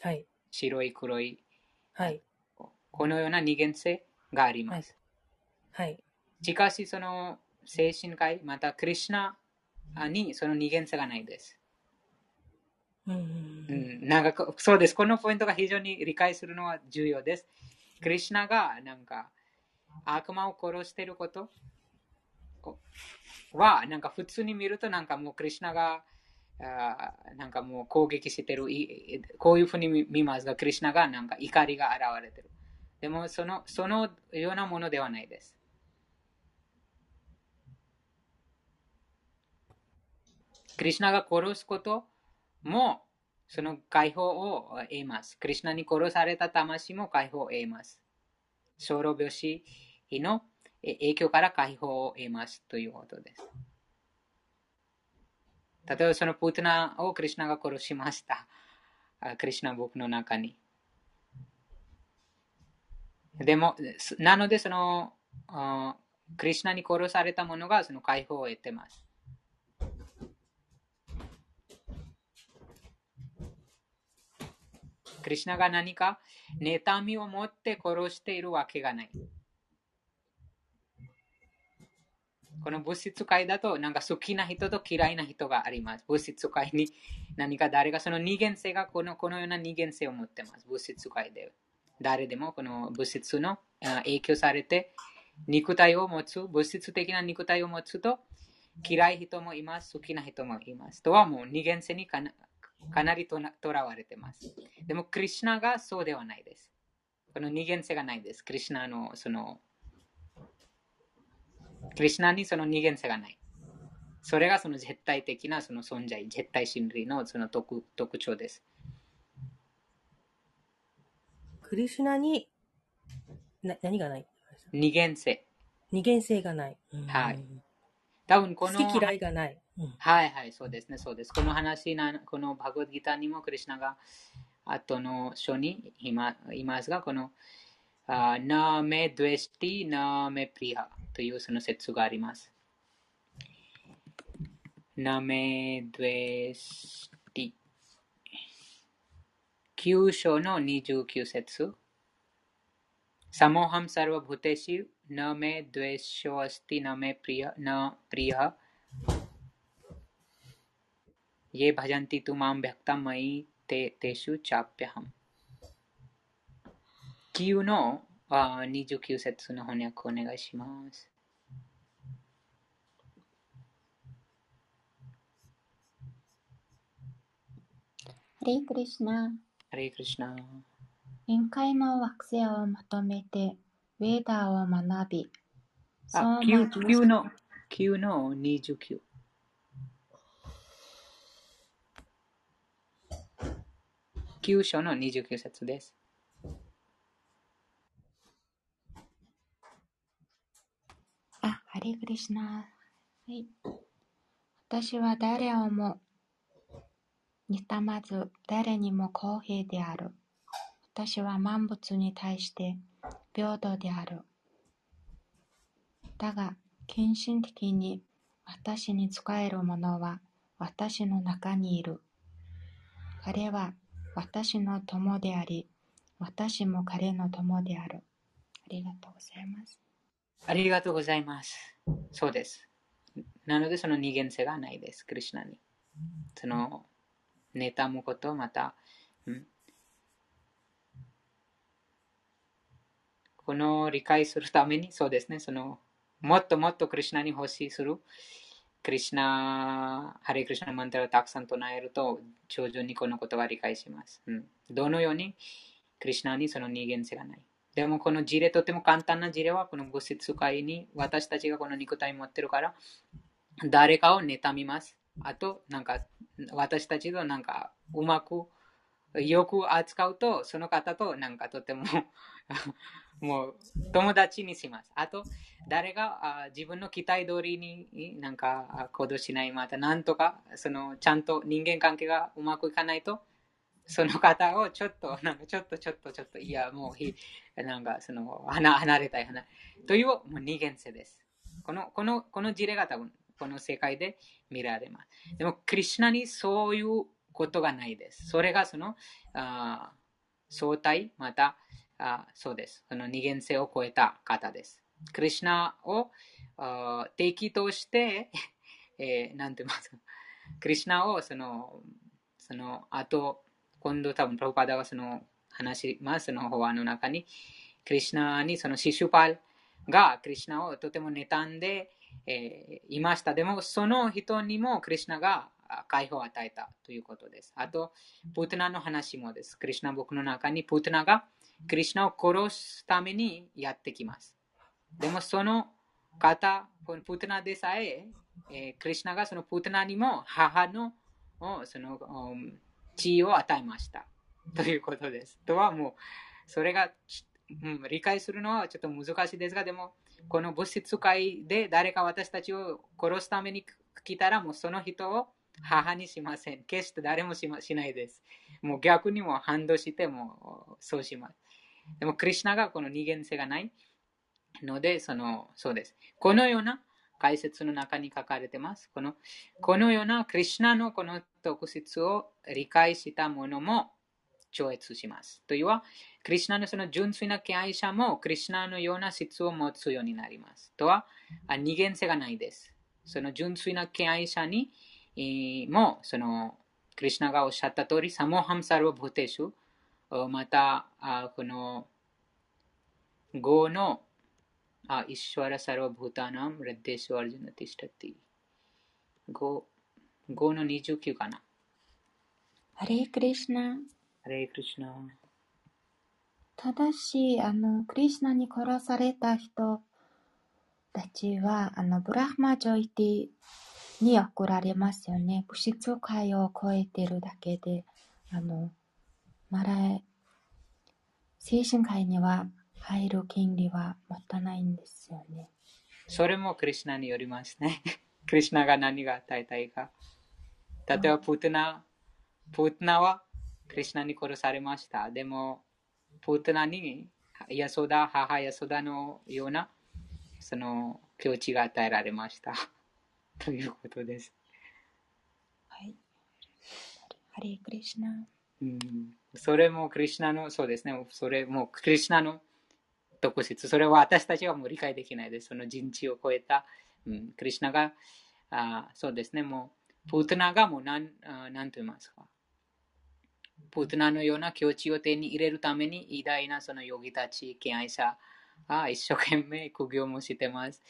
はい、白い、黒い、はい、このような二元性があります。はい。しかし、その精神界、またクリュナにその二元性がないです。うん、うん、なんかそうです。このポイントが非常に理解するのは重要です。クリュナがなんか悪魔を殺していることは、なんか普通に見ると、なんかもうクリュナが、あなんかもう攻撃してる、こういうふうに見ますが、クリュナがなんか怒りが現れてる。でもその、そのようなものではないです。クリュナが殺すことも、その解放を得ます。クリュナに殺された魂も解放を得ます。小老病死の影響から解放を得ますということです。例えばそのプートナをクリュナが殺しました。クリュナ僕の中に。でも、なのでその、クリュナに殺されたものがその解放を得てます。クリュナが何か妬みを持って殺しているわけがない。この物質界だと、なんか好きな人と嫌いな人があります。物質界に何か誰がその二元性がこのこのような二元性を持ってます。物質界で。誰でもこの物質の影響されて肉体を持つ、物質的な肉体を持つと嫌い人もいます、好きな人もいます。とはもう二元性にかなかなりとらわれてます。でも、クリュナがそうではないです。この二元性がないです。クリュナのそのクリュナにその二元性がない。それがその絶対的なその存在、絶対真理のその特特徴です。クリシュナにな何がない？二元性。二元性がない。はい。多分この。好き嫌いがない。はいはい、そうですね、そうです。この話な、このバグッギターにもクリュナが後の書にいますが、この、なめドゥエスティ、なめプリハ。というその説があります。ナメドゥエスティ。9章の29節。サモハムサルバブテシナメドゥエショアスティナメプリヤナプリヤ。ये भजन्ति तुमां व्यक्ता मयि ते तेषु चाप्यहम् 9のあ29節の翻訳お願いします。ハリークリシナ。ハリークリシナ。宴会の惑星をまとめて、ウェーダーを学び、あ、9, 9の、9の29。 9章の29節です。あ、ハリクリシナ。はい。私は誰をも妬まず、誰にも公平である。私は万物に対して平等である。だが、献身的に私に仕える者は私の中にいる。彼は私の友であり、私も彼の友である。ありがとうございます。ありがとうございます。そうです。なので、その二元性がないです、クリュナに。その、妬むこと、また、うん、この理解するために、そうですね、その、もっともっとクリュナに欲しいする、クリュナ、ハレクリュナマンタをたくさん唱えると、徐々にこのことが理解します。うん、どのように、クリュナにその二元性がない。でもこの事例とても簡単な事例はこの物質界に私たちがこの肉体持ってるから誰かを妬みます。あとなんか私たちとなんかうまくよく扱うとその方となんかとてももう友達にします。あと誰があ自分の期待通りになんか行動しないまたなんとかそのちゃんと人間関係がうまくいかないとその方をちょっと、なんかちょっとちょっとちょっと、いや、もうひ、なんかその、離離れたい、離という、もう二元性です。この、この、この事例が多分、この世界で見られます。でも、クリュナにそういうことがないです。それがその、あ相対、また、あそうです。その二元性を超えた方です。クリュナを敵として、えー、なんて言いますか、クリュナをその、その後、今度多分プラブパダがその話しますの法案の中に、クリュナにそのシシュパルがクリュナをとても妬んで、えー、いました。でもその人にもクリュナが解放を与えたということです。あと、プートナの話もです。クリュナ僕の中にプートナがクリュナを殺すためにやってきます。でもその方、このプートナでさええー、クリュナがそのプートナにも母のその、地位を与えました。ということです。とはもう、それが、うん、理解するのはちょっと難しいですが、でも、この物質界で誰か私たちを殺すために来たら、もうその人を母にしません。決して誰もし,、ま、しないです。もう逆にも反動してもそうします。でも、クリュナがこの二元性がないので、その、そうです。このような解説の中に書かれてます。このこのようなクリュナのこの特質を理解したものも超越します。というは、クリュナのその純粋な敬愛者もクリュナのような質を持つようになります。とは、二元性がないです。その純粋な敬愛者にも、そのクリュナがおっしゃった通り、サモハムサルブテシュ、また、この5のあ、ईश्वरः सर्वभूतानां、हृद्देशेऽर्जुन तिष्ठति。5, 5の29かな。हरे कृष्ण。हरे कृष्ण。ただし、あの、クリシナに殺された人たちは、あの、ब्रह्मज्योतिに送られますよね。物質界を超えてるだけで、あの、まだ、精神界には入る権利は持たないんですよね。それもクリュナによりますね。クリュナが何が与えたいか。例えば、プートナ、プートナはクリュナに殺されました。でも、プートナにヤソダ、母ヤソダのようなその境地が与えられました。ということです。はい。ハリークリシナ。うん、それもクリュナの、そうですね。それもクリュナの特質、それは私たちはもう理解できないです。その人知を超えた、うん、クリュナが、あそうですね、もう、プートナがもう何、なんと言いますか。プートナのような境地を手に入れるために偉大なそのヨギたち、敬愛者が一生懸命苦行もしてます。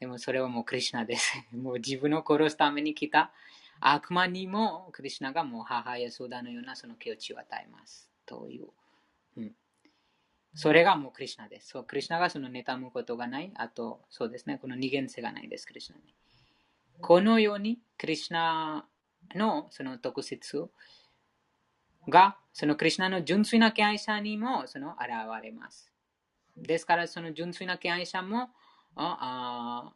でもそれはもうクリュナです。もう自分を殺すために来た悪魔にもクリュナがもう母やソーダのようなその境地を与えます。という。うん、それがもうクリュナです。そうクリュナがその妬むことがない。あと、そうですね、この二元性がないです、クリュナに。このように、クリュナのその特質が、そのクリュナの純粋な敬愛者にもその現れます。ですから、その純粋な敬愛者も、あ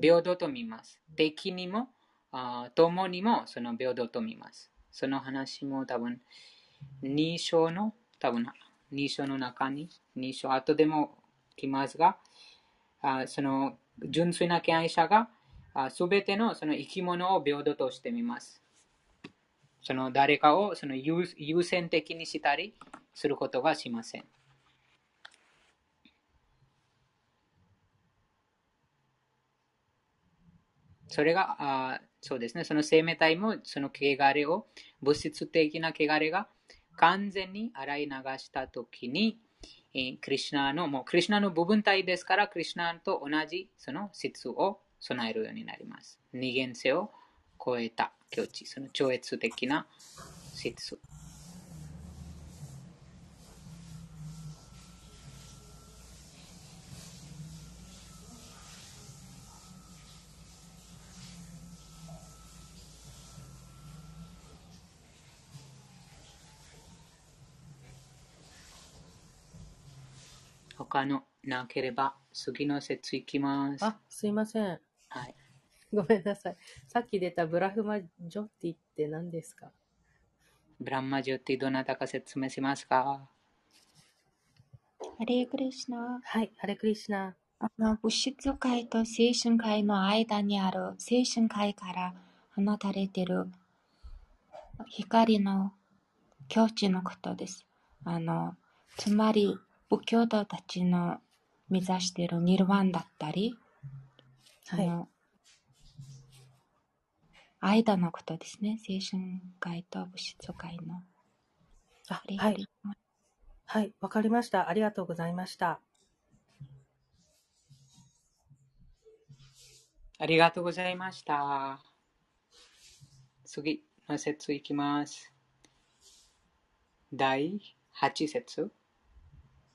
平等と見ます。敵にも、あ共にもその平等と見ます。その話も多分、2章の、多分、2章の中に、2章後でも来ますが、あその純粋な敬愛者が、すべてのその生き物を平等としてみます。その誰かをその優先的にしたりすることがしません。それが、あそうですね、その生命体もその汚れを、物質的な汚れが完全に洗い流したときに、クリュナの、もうクリュナの部分体ですから、クリュナと同じその質を備えるようになります。二元性を超えた境地、その超越的な質。他のなければ次の説いきます。あ、すいません。はい。ごめんなさい。さっき出たブラフマジョティって何ですか？ブランマジョティどなたか説明しますか？ハレクリシナ。はい、ハレクリシナ。あの、物質界と精神界の間にある精神界から放たれている光の境地のことです。あの、つまり、仏教徒たちの目指しているニルワンだったり、その、間のことですね。精神界と物質界の。あ、はい。はい、わかりました。ありがとうございました。ありがとうございました。次の説いきます。第8節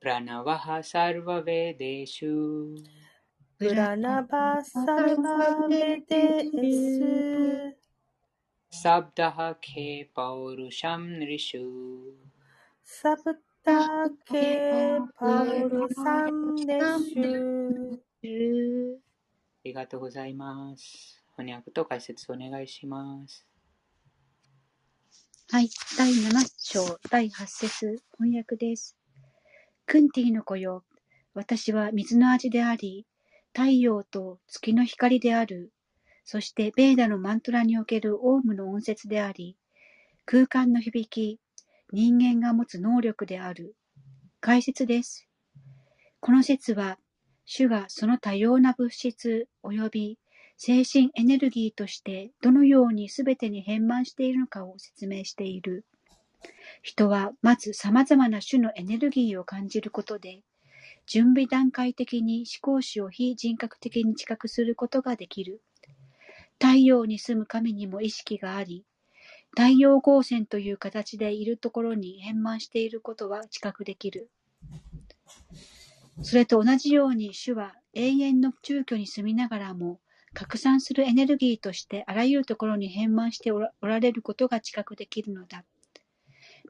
प्रणवः सर्ववेदेषु प्रणवः सर्ववेदेषु शब्दः खे पौरुषं नृषु शब्दः खे पौरुषं नृषु ありがとうございます。翻訳と解説お願いします。はい。第7章第8節翻訳です。 クンティの子よ、私は水の味であり、太陽と月の光である。そしてベーダのマントラにおけるオウムの音節であり、空間の響き、人間が持つ能力である。解説です。この説は、主がその多様な物質及び精神エネルギーとしてどのように全てに変満しているのかを説明している。人はまず様々な種のエネルギーを感じることで、準備段階的に思考主を非人格的に知覚することができる。太陽に住む神にも意識があり、太陽光線という形でいるところに変満していることは知覚できる。それと同じように主は永遠の住居に住みながらも拡散するエネルギーとしてあらゆるところに変満しておられることが知覚できるのだ。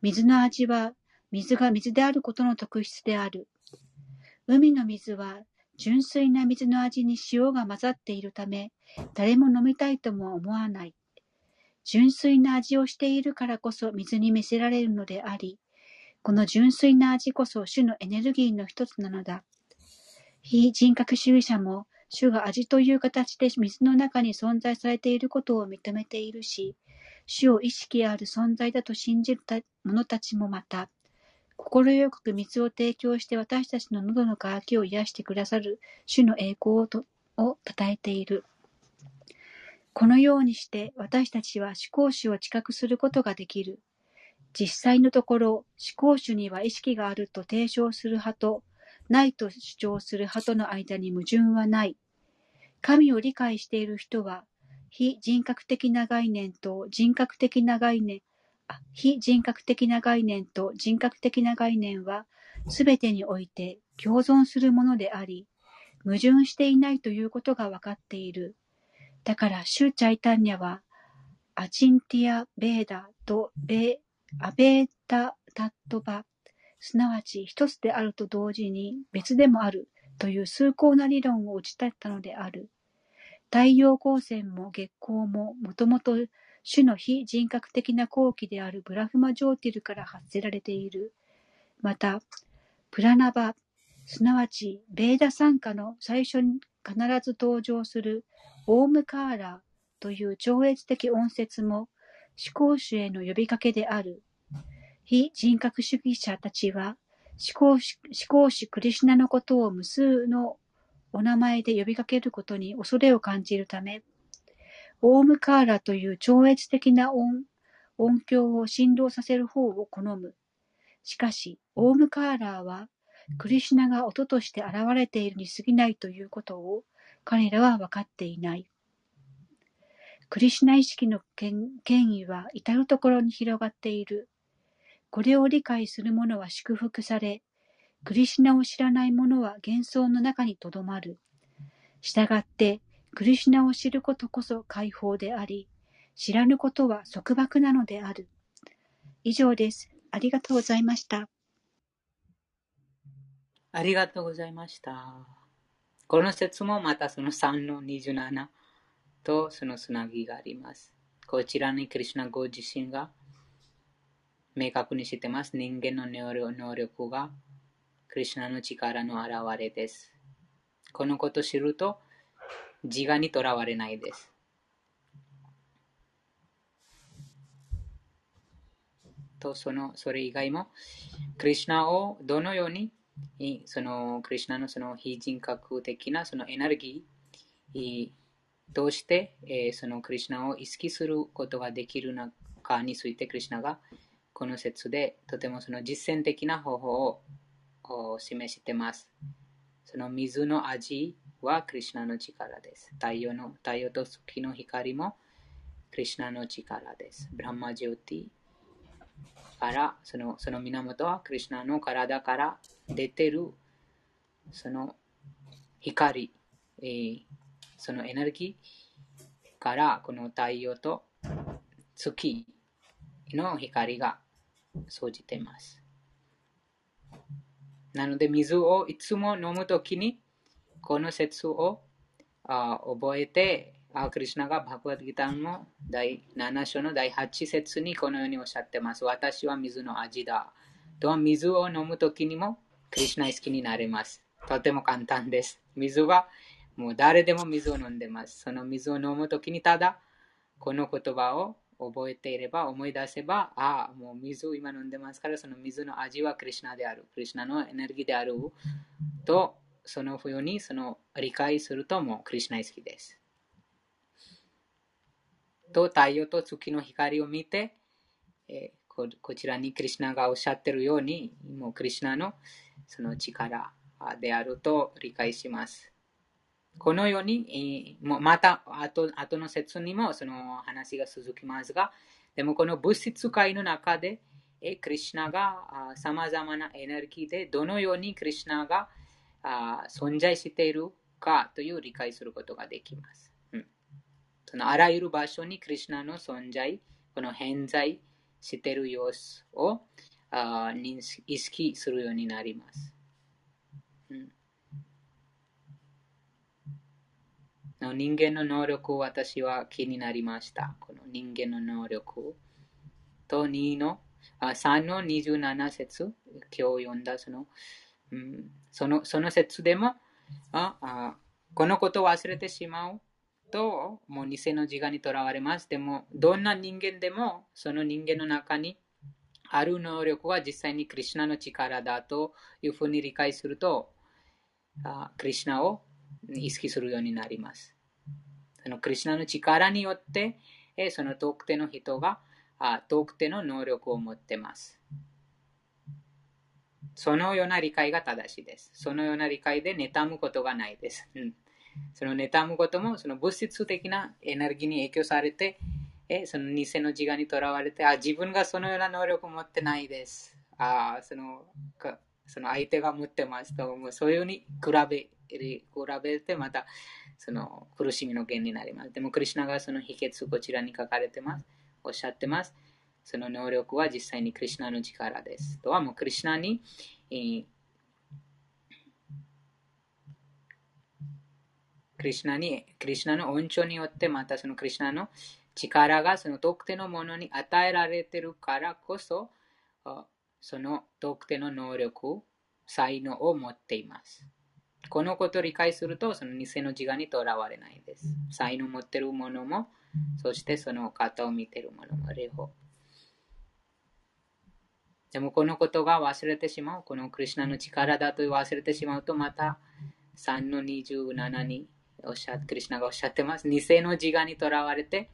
水の味は、水が水であることの特質である。海の水は、純粋な水の味に塩が混ざっているため、誰も飲みたいとも思わない。純粋な味をしているからこそ水に見せられるのであり、この純粋な味こそ主のエネルギーの一つなのだ。非人格主義者も主が味という形で水の中に存在されていることを認めているし、主を意識ある存在だと信じる者たちもまた、快く水を提供して私たちの喉の渇きを癒してくださる主の栄光をを称えている。このようにして私たちは思考主を知覚することができる。実際のところ、思考主には意識があると提唱する派と、ないと主張する派との間に矛盾はない。神を理解している人は、非人格的な概念と人格的な概念、非人格的な概念と人格的な概念は、すべてにおいて共存するものであり、矛盾していないということがわかっている。だから、シューチャイタンニャは、アチンティア・ベーダとベアベータ・タットバ、すなわち一つであると同時に別でもあるという崇高な理論を打ち立てたのである。太陽光線も月光ももともと種の非人格的な後期であるブラフマジョーティルから発せられている。また、プラナバ、すなわちベーダ参加の最初に必ず登場するオームカーラーという超越的音節も思考主への呼びかけである。非人格主義者たちは思考主クリシナのことを無数のお名前で呼びかけることに恐れを感じるため、オームカーラという超越的な音音響を振動させる方を好む。しかし、オームカーラーは、クリシュナが音として現れているに過ぎないということを彼らは分かっていない。クリシュナ意識の権威は至るところに広がっている。これを理解する者は祝福され、クリシュナを知らない者は幻想の中にとどまる。したがって、クリシュナを知ることこそ解放であり、知らぬことは束縛なのである。以上です。ありがとうございました。ありがとうございました。この説もまたその3の27とそのつなぎがあります。こちらにクリシュナご自身が明確にしてます。人間の能力がクリシュナの力の表れです。このことを知ると自我にとらわれないです。と、その、それ以外も、クリュナをどのように、その、クリュナのその非人格的なそのエネルギー、どうして、そのクリュナを意識することができるのかについて、クリュナがこの説でとてもその実践的な方法をを示しています。その水の味はクリュナの力です。太陽の太陽と月の光もクリュナの力です。ブランマジョーティからそのその源はクリュナの体から出てるその光、えー、そのエネルギーからこの太陽と月の光が生じています。なので水をいつも飲むときにこの説をあ覚えてあクリュナがバグワッドギターの第7章の第8節にこのようにおっしゃってます。私は水の味だ。と水を飲むときにもクリュナ好きになれます。とても簡単です。水はもう誰でも水を飲んでます。その水を飲むときにただこの言葉を覚えていれば、思い出せば、ああ、もう水を今飲んでますから、その水の味はクリュナである。クリュナのエネルギーである。と、そのふうにその理解するともうクリュナ好きです。と、太陽と月の光を見て、え、ここちらにクリュナがおっしゃってるように、もうクリュナのその力であると理解します。このように、また後後の説にもその話が続きますが、でもこの物質界の中で、クリュナがさまざまなエネルギーでどのようにクリュナが存在しているかという理解することができます。うん、そのあらゆる場所にクリュナの存在、この偏在している様子を認識意識するようになります。うんの人間の能力を私は気になりました。この人間の能力と2の3の27節、今日読んだその、うん、そのその説でもああ、このことを忘れてしまうと、もう偽の自我にとらわれます。でも、どんな人間でも、その人間の中にある能力は実際にクリュナの力だというふうに理解すると、あクリュナを意識するようになります。そのクリュナの力によって、えその特定の人があ特定の能力を持ってます。そのような理解が正しいです。そのような理解で妬むことがないです。うん、その妬むこともその物質的なエネルギーに影響されて、えその偽の自我にとらわれてあ、自分がそのような能力を持ってないです。あそのかその相手が持ってますと、もうそういうふうに比べ比べてまたその苦しみの原因になります。でも、クリュナがその秘訣こちらに書かれてます。おっしゃってます。その能力は実際にクリュナの力です。とはもうクリュナに、えー、クリュナに、クリュナの恩寵によってまたそのクリュナの力がその特定のものに与えられてるからこそ、その特定の能力、才能を持っています。このことを理解すると、その偽の自我にとらわれないです。才能を持っているものも、そしてその方を見ているものも両方。でもこのことが忘れてしまう、このクリュナの力だと忘れてしまうと、また3の27におっしゃクリュナがおっしゃってます。偽の自我にとらわれて、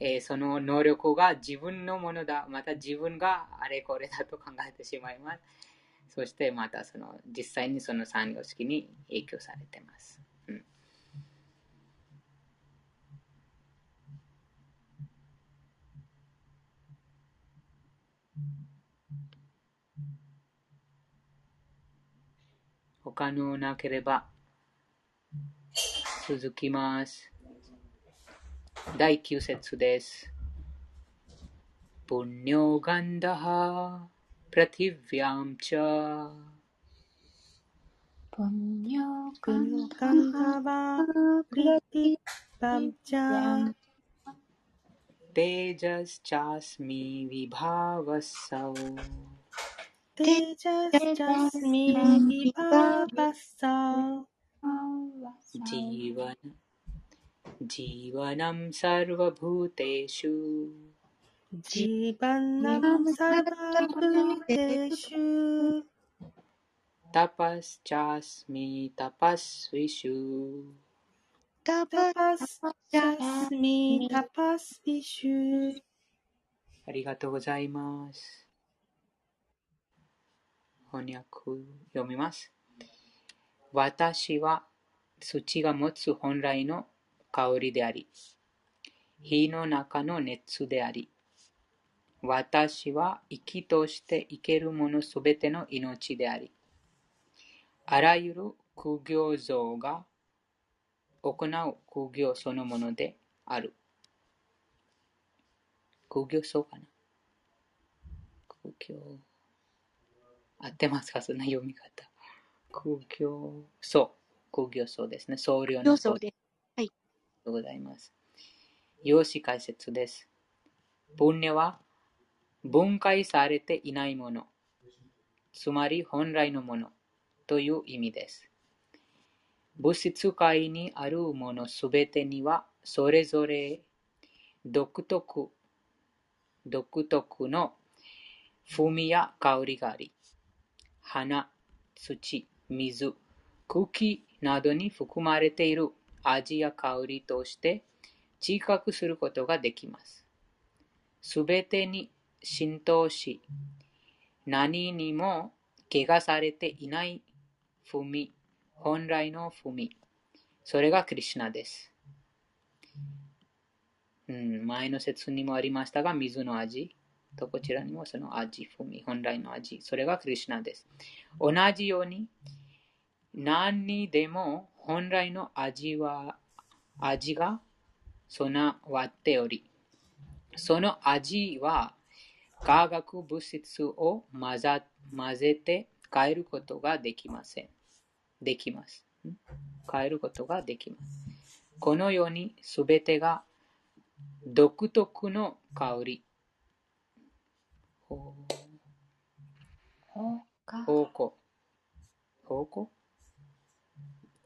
えー、その能力が自分のものだ、また自分があれこれだと考えてしまいます。そしてまたその実際にその産業式に影響されています。うん、他のなければ続きます。第9節です。पुण्यो गन्धः पृथिव्यां च। तेजश्चास्मि विभावसौ तेजश्चास्मि विभावसौ जीवन जीवनं सर्वभूतेषु। जीवनं सर्वभूतेषु तपश्चास्मि तपस्विषु तपश्चास्मि तपस्विषुありがとうございます。翻訳読みます。私は土が持つ本来の香りであり、火の中の熱であり、私は生きとして生けるものすべての命であり、あらゆる苦行像が行う苦行そのものである。苦行僧かな？苦行。合ってますか？そんな読み方。苦行僧。苦行僧ですね。僧侶の僧。です。はい。とございます。用紙解説です。プンネは分解されていないもの、つまり本来のものという意味です。物質界にあるものすべてにはそれぞれ独特独特の風味や香りがあり、花、土、水、空気などに含まれている味や香りとして自覚することができます。すべてに浸透し、何にも怪我されていない風味、本来の風味。それがクリシナです。うん、前の説にもありましたが、水の味とこちらにもその味、風味、本来の味。それがクリシナです。同じように、何にでも本来の味は、味が備わっており、その味は化学物質を混ざ混ぜて変えることができません。できます。変えることができます。このようにすべてが独特の香り。ほか。方向。方向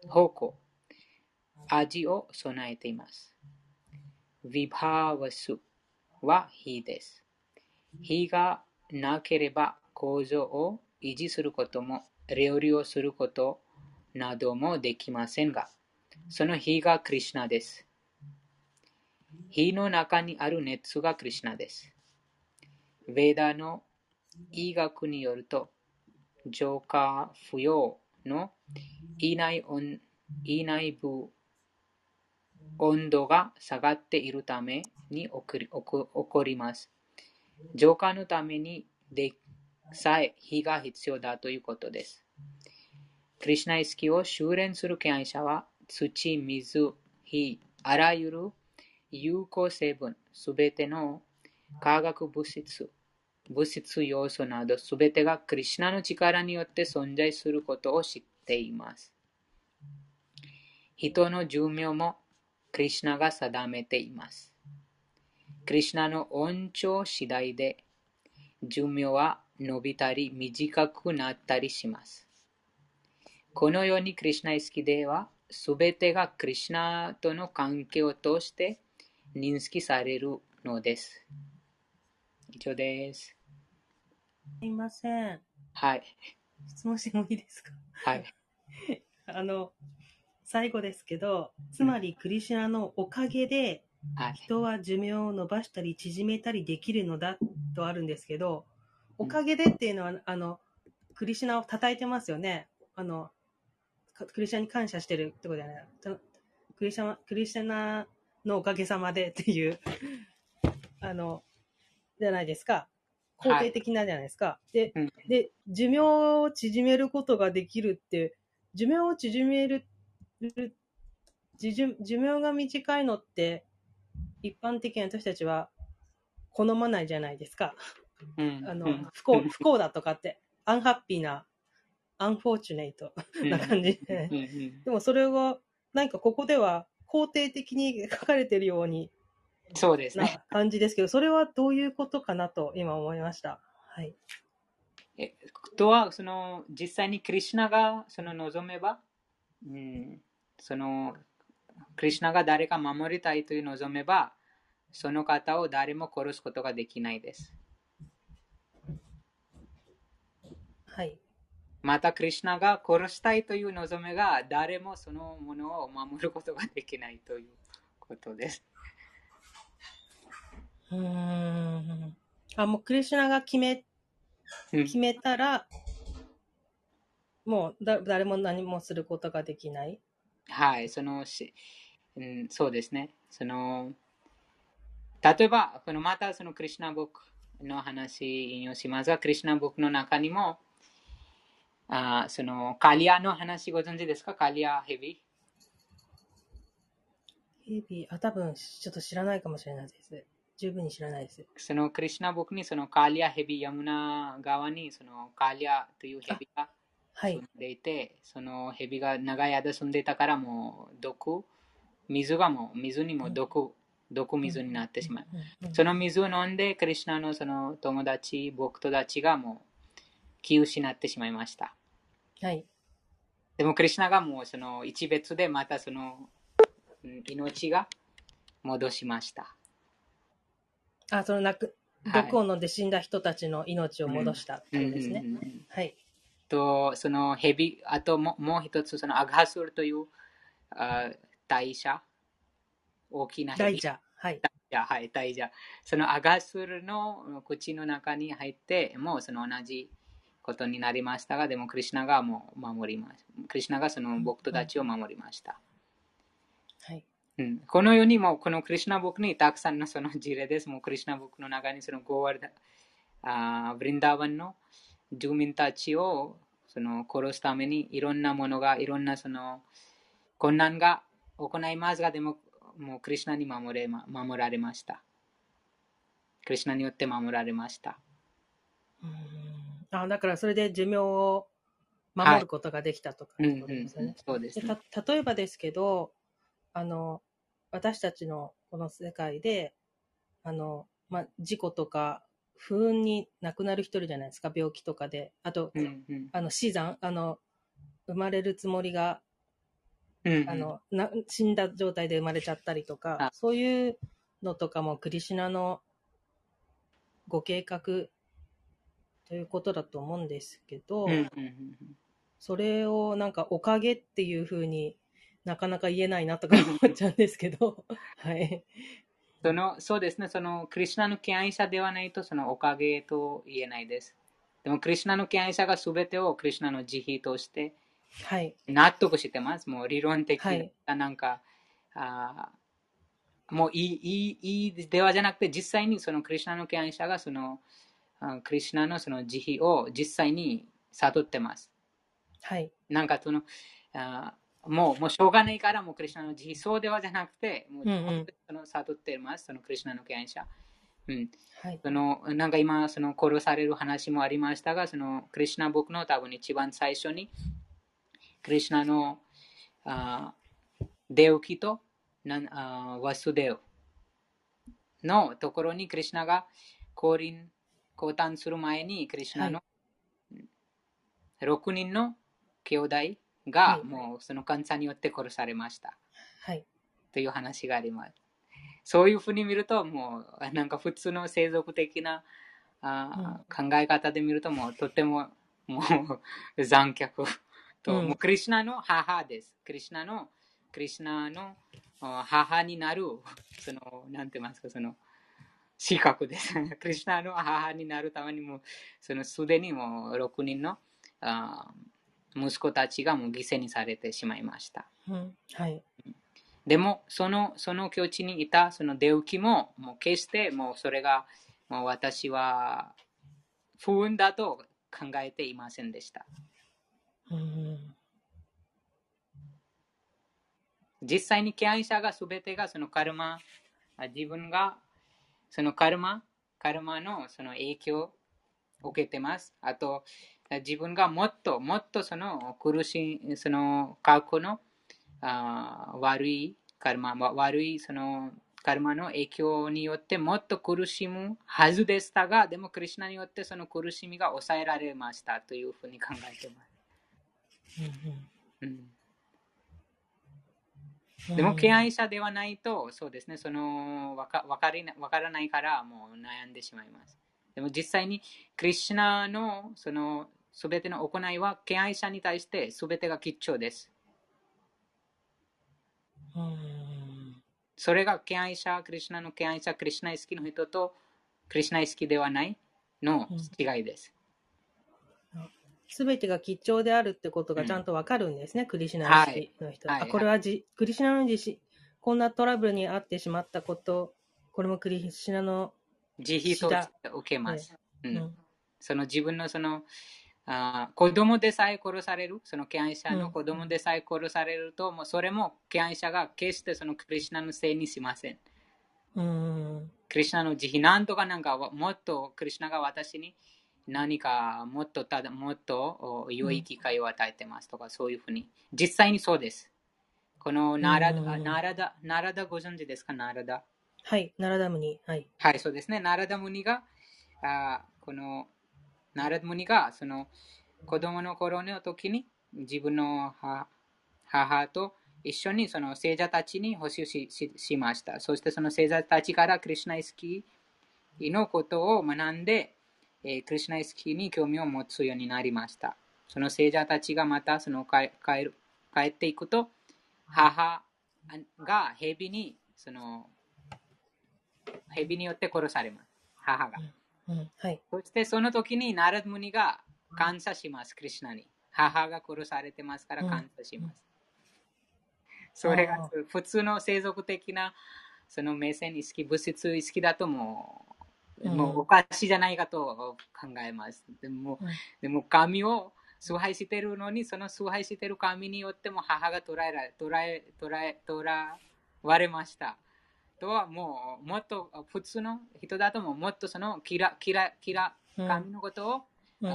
方向。味を備えています。ヴィバーワスは火です。火がなければ構造を維持することも、料理をすることなどもできませんが、その火がクリシナです。火の中にある熱がクリシナです。ヴェダの医学によると、浄化不要の胃内温胃内部温度が下がっているために起こります。浄化のためにでさえ火が必要だということです。クリシナ意識を修練する敬愛者は土、水、火、あらゆる有効成分、すべての化学物質、物質要素などすべてがクリシナの力によって存在することを知っています。人の寿命もクリシナが定めています。クリシナの恩寵次第で寿命は伸びたり短くなったりします。このようにクリシナ意識ではすべてがクリシナとの関係を通して認識されるのです。以上です。すいません。はい。質問してもいいですか？はい。あの、最後ですけど、つまりクリシュナのおかげではい。人は寿命を伸ばしたり縮めたりできるのだとあるんですけど、おかげでっていうのは、あの、クリシュナを叩いてますよね。あの、かクリシュナに感謝してるってことじゃない。たクリシュナ、クリシュナのおかげさまでっていう、あの、じゃないですか。肯定的なじゃないですか。で、うんで、寿命を縮めることができるって、寿命を縮める、寿命が短いのって、一般的に私たちは好まないじゃないですか。うんあのうん、不幸、不幸だとかって、アンハッピーな、アンフォーチュネイトうんな感じででもそれが、なんかここでは肯定的に書かれてるようになそうですね。感じですけど、それはどういうことかなと今思いました。はい。えとは、その、実際にクリシュナがその望めば、うん、その、クリシュナが誰か守りたいという望めば、その方を誰も殺すことができないです。はい。また、クリシュナが殺したいという望めが、誰もそのものを守ることができないということです。うーん。あ、もうクリシュナが決め、うん決めたら、もうだ誰も何もすることができない。はい、そのし、うん、そうですね。その、例えば、このまたそのクリシュナブックの話引用しますが、クリシュナブックの中にも、あそのカリアの話ご存知ですか？カリアヘビ？ヘビ？ー、あ、多分ちょっと知らないかもしれないです。十分に知らないです。そのクリシュナブックにそのカリアヘビ、ヤムナ川にそのカリアというヘビがはい。でいて、そのヘビが長い間住んでいたからもう毒、水がもう水にも毒、毒水になってしまう。その水を飲んで、クリシュナのその友達、僕とたちがもう気を失ってしまいました。はい。でも、クリシュナがもうその一別でまたそのうん命が戻しました。あ、そのなく、はい毒を飲んで死んだ人たちの命を戻したってことですね。はい。と、そのヘビ、あとももう一つ、そのアガスルというあ大社、大きなヘビ。大蛇。はい。いやはい、大蛇。そのアガスルの口の中に入って、もうその同じことになりましたが、でもクリシュナがもう守ります。クリシュナがその僕たちを守りました。はい。うん、このようにもこのクリシュナブックにたくさんのその事例です。もうクリシュナブックの中にそのゴーワルダ、あーブリンダーバンの住民たちをその殺すためにいろんなものが、いろんなその困難が行いますが、でももうクリシュナに守れま守られました。クリシュナによって守られました。うーんあ、だからそれで寿命を守ることができたとかってうんうんうんことですよね。そうですね。例えばですけど、あの、私たちのこの世界で、あの、まあ、事故とか不運に亡くなる人いるじゃないですか、病気とかで。あと、うんうんあの、死産、あの、生まれるつもりが、うんあの、な死んだ状態で生まれちゃったりとかあ、そういうのとかもクリシュナのご計画ということだと思うんですけど、うんうんうんそれをなんかおかげっていうふうになかなか言えないなとか思っちゃうんですけど、はい。そのそうですね、そのクリシュナの敬愛者ではないとそのおかげと言えないです。でもクリシュナの敬愛者がすべてをクリシュナの慈悲としてはい。納得してます。もう理論的はいななんか、あーもういいいいいいではじゃなくて実際にそのクリシュナの敬愛者がそのあクリシュナのその慈悲を実際に悟ってます。はい。なんかその、あーもう、もうしょうがないから、もうクリシュナの慈悲、そうではじゃなくて、もうその悟ってます、そのクリシュナの敬愛者。うん。はい。その、なんか今、その殺される話もありましたが、そのクリシュナ僕の多分一番最初に、クリシュナの、あーデウキとなんあーワスデウのところにクリシュナが降臨、降誕する前に、クリシュナの6人の兄弟がはいもうその感謝によって殺されましたはい。という話があります。そういうふうに見ると、もうなんか普通の生族的なあー考え方で見ると、もうとてももう残虐と、うんもうクリシュナの母です。クリシュナのクリシュナのあ母になる、その、なんて言いますか、その、資格です。クリシュナの母になるためにも、そのすでにもう6人のあー息子たちがもう犠牲にされてしまいました。うん。はい。でも、その、その境地にいたそのデウキも、もう決してもうそれが、もう私は不運だと考えていませんでした。うん。実際に敬愛者が全てがそのカルマ、あ自分がそのカルマ、カルマのその影響を受けてます。あと、自分がもっともっとその苦しい、その過去のあ悪いカルマ、わ悪いそのカルマの影響によってもっと苦しむはずでしたが、でもクリシュナによってその苦しみが抑えられましたというふうに考えてます。うんうん。でも、敬愛者ではないと、そうですね、そのわかわかりなわからないから、もう悩んでしまいます。でも、実際に、クリシュナのそのすべての行いは、敬愛者に対してすべてが吉祥です。うん。それが敬愛者、クリシュナの敬愛者、クリシュナ好きの人と、クリシュナ好きではないの違いです。すべてが吉祥であるってことがちゃんとわかるんですね、クリシュナ意識の人。はいあこれはじクリシュナの自身、こんなトラブルに遭ってしまったこと、これもクリシュナの、慈悲と受けます。ううんん、その自分のそのあー子供でさえ殺される、その敬愛者の子供でさえ殺されると、もうそれも敬愛者が決してそのクリシュナのせいにしません。うん、クリシュナの慈悲、なんとかなんかわもっとクリシュナが私に何かもっとただもっとお良い機会を与えてますとか、そういうふうに。実際にそうです。このナラダ、うんナラダ、ナラダご存知ですか、ナラダ。はい、ナラダムに、はい。はい、そうですね。ナラダムニが、あーこの、ナラダムニが、その、子供の頃の時に、自分の母と一緒にその聖者たちに補修ししました。そしてその聖者たちからクリシュナイスキーのことを学んで、えークリシュナイスキーに興味を持つようになりました。その聖者たちがまたその帰帰る帰っていくと、母が蛇にその蛇によって殺されます。母が。うん、はい。そしてその時にナラドムニが感謝します、クリシュナに。母が殺されてますから感謝します。それがあ普通の生族的なその目線意識、物質意識だともう,、うんもうおかしいじゃないかと考えます。でも,、うんでも神を崇拝してるのに、その崇拝してる神によっても母が捕らえられ捕らえ捕らえ捕らわれました。とはもうもっと普通の人だとももっとその嫌嫌嫌うん神のことを、うん、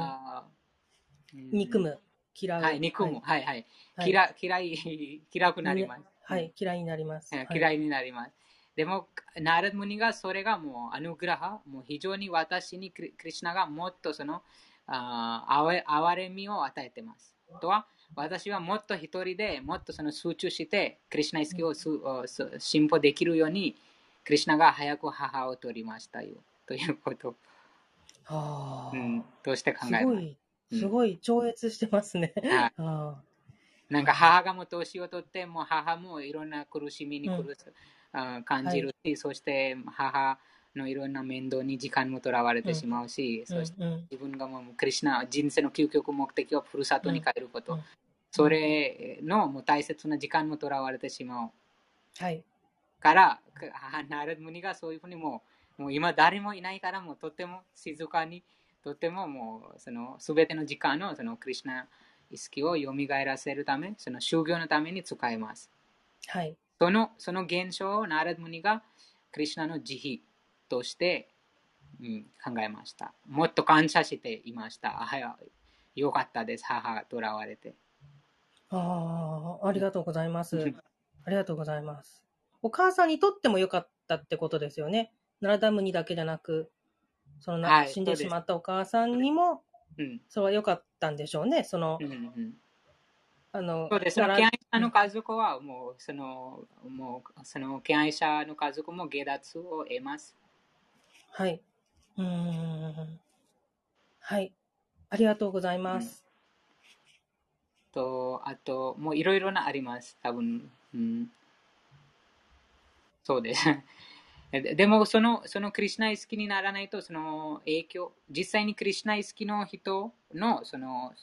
憎む、嫌う。はい、憎む、はい、はい。はい嫌嫌い、嫌くなります。はい、嫌いになります。嫌いになります。でも、ナラドムニがそれがもうアヌグラハ、もう非常に私にクリシナがもっとそのあ憐れみを与えてます。とは、私はもっと一人でもっとその集中して、クリシナ意識を進歩できるように、クリシナが早く母を取りましたよ。ということ。はあ、うん、として考えます。すごい、超越してますね。はい、なんか母がも年を取っても母もいろんな苦しみに苦し、うん、感じるし、はい、そして母のいろんな面倒に時間もとらわれてしまうし、うん、そして自分がもうクリシナ人生の究極目的をふるさとに帰ること、うん、それのもう大切な時間もとらわれてしまう。はい。から、ナルムニがそういうふうにもう、もう今誰もいないからもうとても静かに、とてももうその全ての時間をそのクリシナ意識を蘇らせるため、その修行のために使います。はい。そのその現象をナラドムニがクリシナの慈悲として、うん、考えました。もっと感謝していました。あよかったです、母が囚われて。ああ、ありがとうございます。ありがとうございます。お母さんにとってもよかったってことですよね。ナラダムニだけじゃなく、そのな、はい、死んでしまったお母さんにも、うん、それは良かったんでしょうね。その、うんうん、あの、そうです。敬愛者の家族はもう、その、もう、その敬愛者の家族も下脱を得ます。はい。うん。はい。ありがとうございます。と、あと、もういろいろなあります。多分。うん、そうです。でもその、そのクリュナ意識にならないと、その影響、実際にクリュナ意識の人の、その、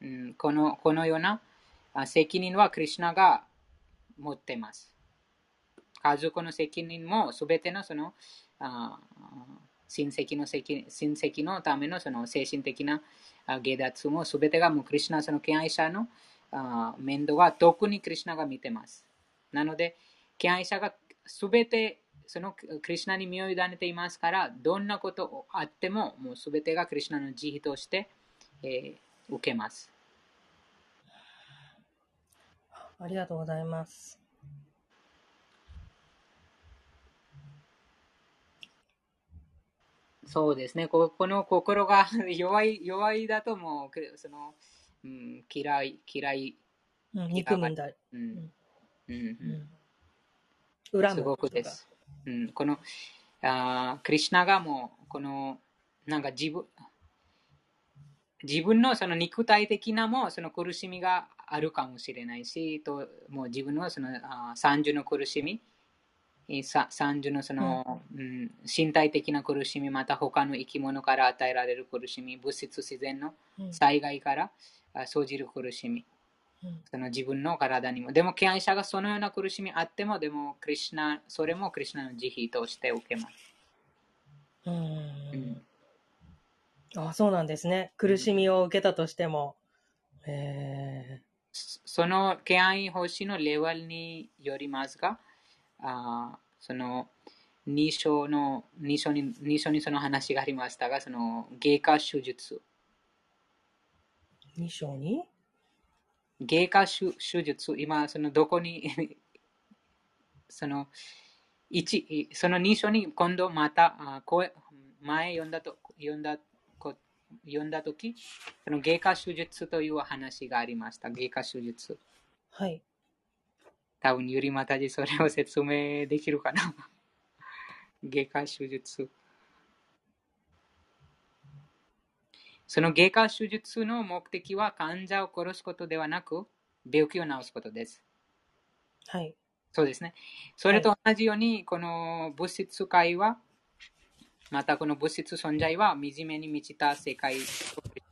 うん、このこのような責任はクリュナが持ってます。家族の責任もすべてのそのあ親戚の親戚のためのその精神的な下脱もすべてがもうクリュナその敬愛者の面倒は特にクリュナが見てます。なので、敬愛者がすべてそのクリュナに身を委ねていますから、どんなことあっても、もうすべてがクリュナの慈悲として、えー、受けます。ありがとうございます。そうですね。ここの心が 弱い、弱いだともう、その、うん、嫌い、嫌い。うん、憎むんだ。うん。うん。うん。恨む。すごくです。うん、この、あクリュナがもう、この、なんか自分、自分のその肉体的なもその苦しみがあるかもしれないし、ともう自分のそのあ三重の苦しみ、三重のその、うん、身体的な苦しみ、また他の生き物から与えられる苦しみ、物質自然の災害から生じる苦しみ、うん、その自分の体にも。でも、敬愛者がそのような苦しみあっても、でも、クリュナ、それもクリュナの慈悲として受けます。うん、あそうなんですね。苦しみを受けたとしても。えー、その敬愛奉仕のレベルによりますが、あその2章の2章に2章にその話がありましたが、その外科手術。2章に？外科手術、今、そのどこに その1その2章に今度またあ前読んだと読んだ読んだとき、その外科手術という話がありました。外科手術。はい。多分、ゆりまたじそれを説明できるかな 外科手術。その外科手術の目的は患者を殺すことではなく、病気を治すことです。はい。そうですね。それと同じように、この物質界は、またこの物質存在は惨めに満ちた世界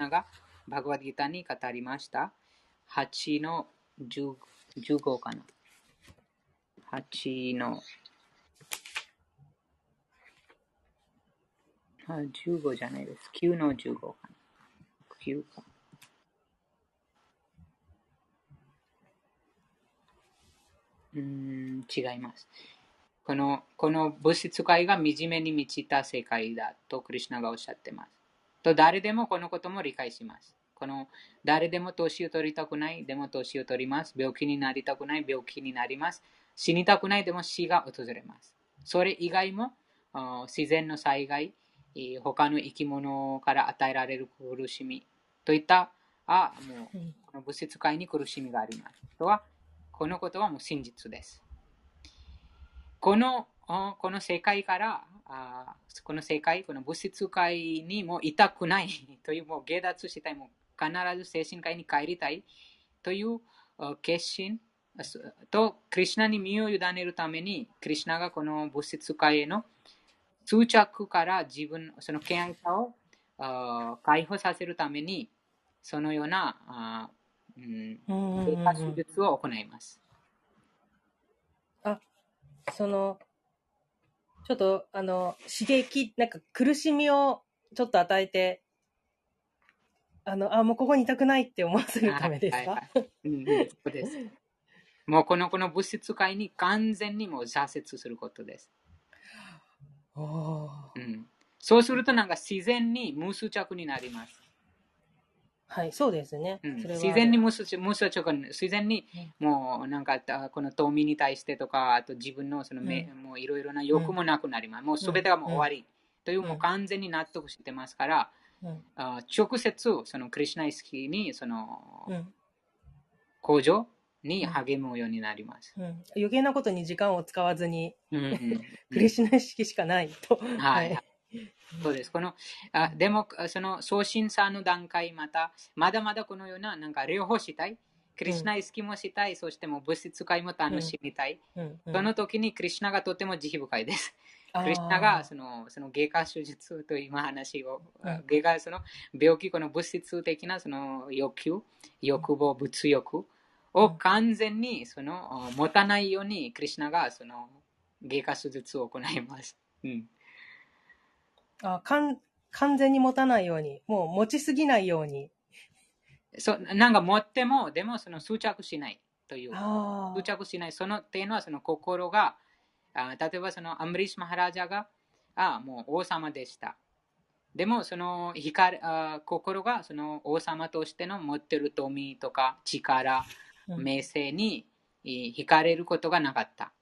がバグワッドギターに語りました。8の15かな。8の、あ、15じゃないです。9の15かな。9か。うん、違います。このこの物質界が惨めに満ちた世界だとクリュナがおっしゃってます。と誰でもこのことも理解します。この誰でも年を取りたくない、でも年を取ります。病気になりたくない、病気になります。死にたくないでも死が訪れます。それ以外もあ自然の災害、えー他の生き物から与えられる苦しみといったあもううんこの物質界に苦しみがあります。とはこのことはもう真実です。このあこの世界からあこの世界、この物質界にもいたくないという、もう下脱したい、もう必ず精神界に帰りたいというあ決心すと、クリュナに身を委ねるために、クリュナがこの物質界への執着から自分、その敬愛さをあ解放させるために、そのようなあ、うん、経過手術を行います。あ、その、ちょっと、あの、刺激、なんか苦しみをちょっと与えて、あの、あ、もうここにいたくないって思わせるためですか？はいはいはいうんうんそうです。もうこのこの物質界に完全にもう挫折することです。うん、そうするとなんか自然に無執着になります。はい、そうですね。うん、自然に無執無執着に自然にうん。もうなんかあこの富に対してとかあと自分のその目、もういろいろな欲もなくなります。もうすべてがもう終わり、というもう完全に納得してますから、うん、あ直接そのクリシュナ意識にそのうん、向上に励むようになります。うん。余計なことに時間を使わずに、うんうんクリシュナ意識しかないと。はい。そうです。この、あでも、その送信者の段階、また、まだまだこのような、なんか両方したい？クリシュナ意識もしたい、そしてもう物質界も楽しみたい？うんうんその時にクリシュナがとても慈悲深いです。クリシュナがそのその外科手術という今話を、うん外科その病気、この物質的なその欲求、欲望、物欲？を完全にその持たないようにクリシュナがその外科手術を行います。うんあかん完全に持たないように、もう持ちすぎないように。そうなんか持っても、でもその執着しないという。あ執着しない。そのっていうのはその心が、あ例えばそのアンブリッシュ・マハラジャが、あもう王様でした。でもその光あ心がその王様としての持ってる富とか力、うん名声にえー惹かれることがなかった。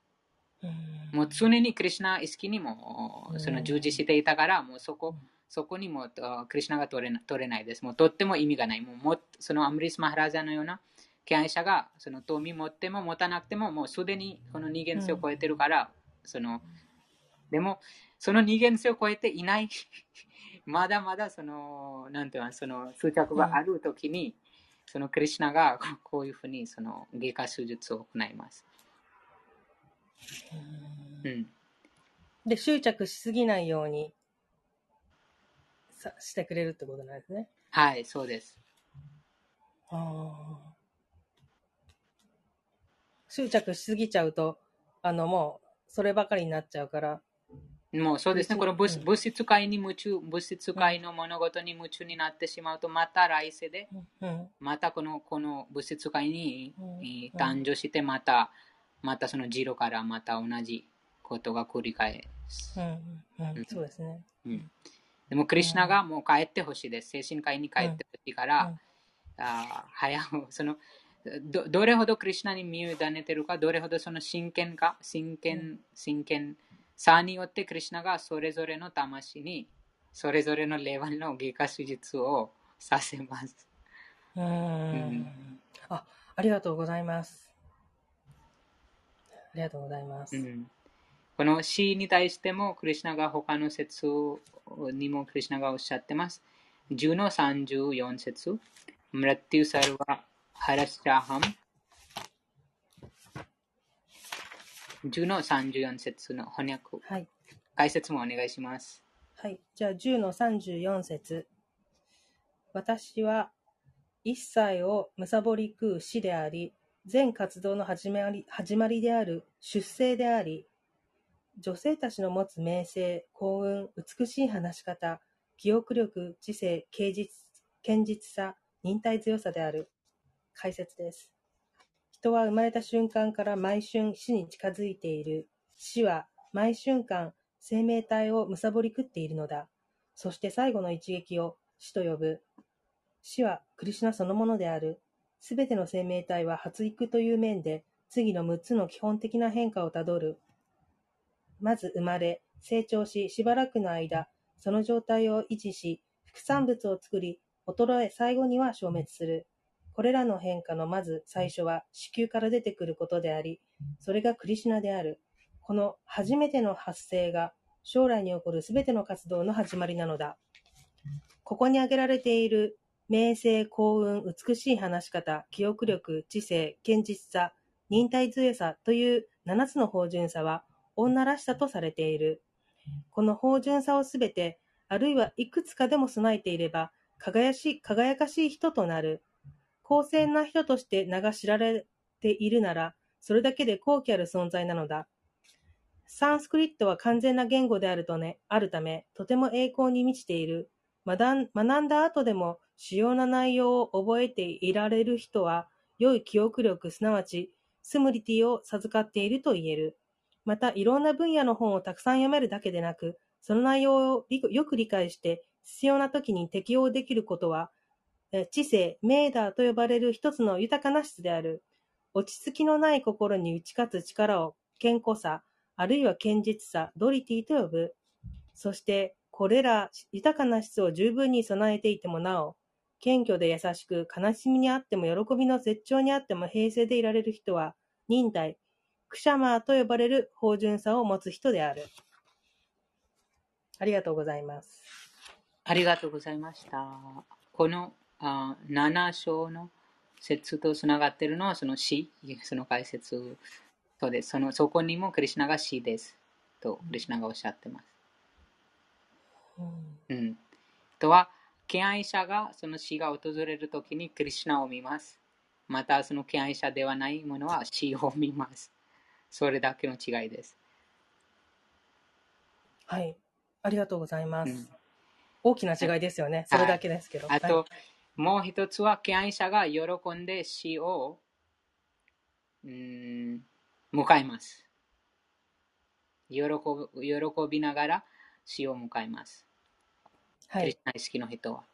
うんもう常にクリシュナ意識にもうんその従事していたから、もうそこ、そこにもあクリシュナが取れな取れないです。もうとっても意味がない。もうもそのアムリス・マハラジャのような敬愛者がその富持っても持たなくても、もうすでにこの二元性を超えてるから、そのでも、その二元性を超えていない、まだまだその、なんていうの、その執着があるときに、そのクリシュナが こういうふうにその外科手術を行います。うん。で、執着しすぎないようにさしてくれるってことなんですね。はい、そうです。あー執着しすぎちゃうと、あの、もう、そればかりになっちゃうから。もうそうですね、物この物,、質界に夢中、物質界の物事に夢中になってしまうと、また来世で、うん。またこのこの物質界に、うんえー誕生して、また、またそのジロからまた同じことが繰り返す。そうですね。うんでも、クリュナがもう帰ってほしいです。精神界に帰ってほしいから、うんあー早くそのどどれほどクリュナに身を委ねてるか、どれほどその真剣か、真剣、真剣さによってクリュナがそれぞれの魂に、それぞれのレベルの外科手術をさせます。うーんんあ、ありがとうございます。ありがとうございます。うんこの死に対しても、クリュナが他の説にもクリュナがおっしゃってます。10の34節。ムラティサルワハラスチャハム。10の34節の翻訳。はい。解説もお願いします。はい。じゃあ、10の34節私は、一切を貪り食う死であり、全活動の始まり始まりである出生であり、女性たちの持つ名声、幸運、美しい話し方、記憶力、知性、堅実堅実さ、忍耐強さである。解説です。人は生まれた瞬間から毎春死に近づいている。死は毎瞬間生命体を貪り食っているのだ。そして最後の一撃を死と呼ぶ。死はクリシュナそのものである。すべての生命体は発育という面で次の6つの基本的な変化をたどる。まず生まれ、成長し、しばらくの間、その状態を維持し、副産物を作り、衰え、最後には消滅する。これらの変化のまず最初は子宮から出てくることであり、それがクリシュナである。この初めての発生が将来に起こるすべての活動の始まりなのだ。ここに挙げられている名声、幸運、美しい話し方、記憶力、知性、堅実さ、忍耐強さという7つの芳醇さは女らしさとされている。この芳醇さをすべて、あるいはいくつかでも備えていれば、輝し輝かしい人となる。公正な人として名が知られているなら、それだけで高貴ある存在なのだ。サンスクリットは完全な言語であるとね、あるため、とても栄光に満ちている。学んだ後でも主要な内容を覚えていられる人は、良い記憶力、すなわち、スムリティを授かっていると言える。また、いろんな分野の本をたくさん読めるだけでなく、その内容をよく理解して、必要な時に適用できることは、知性、メーダーと呼ばれる一つの豊かな質である。落ち着きのない心に打ち勝つ力を健康さ、あるいは堅実さ、ドリティと呼ぶ。そして、これら豊かな質を十分に備えていてもなお、謙虚で優しく、悲しみにあっても喜びの絶頂にあっても平静でいられる人は、忍耐、クシャマーと呼ばれる芳醇さを持つ人である。ありがとうございます。ありがとうございました。このあ7章の説とつながっているのはその死、その解説そうです。そのそこにもクリュナが死です。とクリュナがおっしゃってます。うん。とは、敬愛者がその死が訪れるときにクリュナを見ます。またその敬愛者ではないものは死を見ます。それだけの違いです。はい。ありがとうございます。うん、大きな違いですよね。それだけですけど。あと、はい、もう一つは、敬愛者が喜んで死を、うん、迎えます。喜喜びながら死を迎えます。はい。クリスナ意識の人は。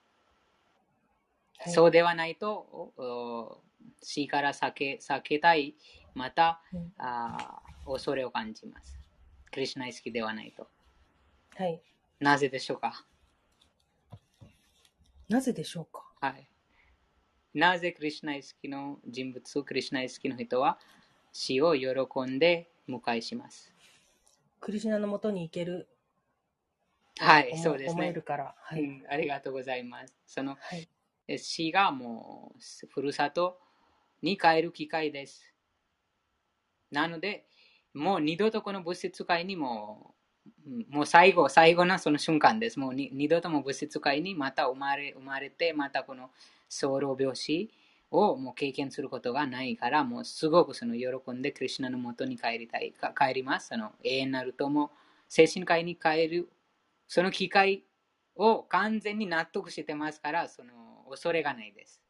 はい、そうではないと、死から避け避けたい、また、うん、あ恐れを感じます。クリスナ意識ではないと。はい。なぜでしょうか？なぜでしょうか？はい。なぜクリスナ意識の人物、クリスナ意識の人は死を喜んで迎えします。クリスナのもとに行ける。はい、そうですね。思えるから、はい、うん。ありがとうございます。その、はい、死がもう、ふるさとに帰る機会です。なので、もう二度とこの物質界にももう最後、最後のその瞬間です。もう二度とも物質界にまた生まれ生まれて、またこのソロ病死をもう経験することがないから、もうすごくその喜んでクリュナのもとに帰りたい、帰ります。その永遠なるとも精神科医に帰る、その機会を完全に納得してますから、その恐れがないです。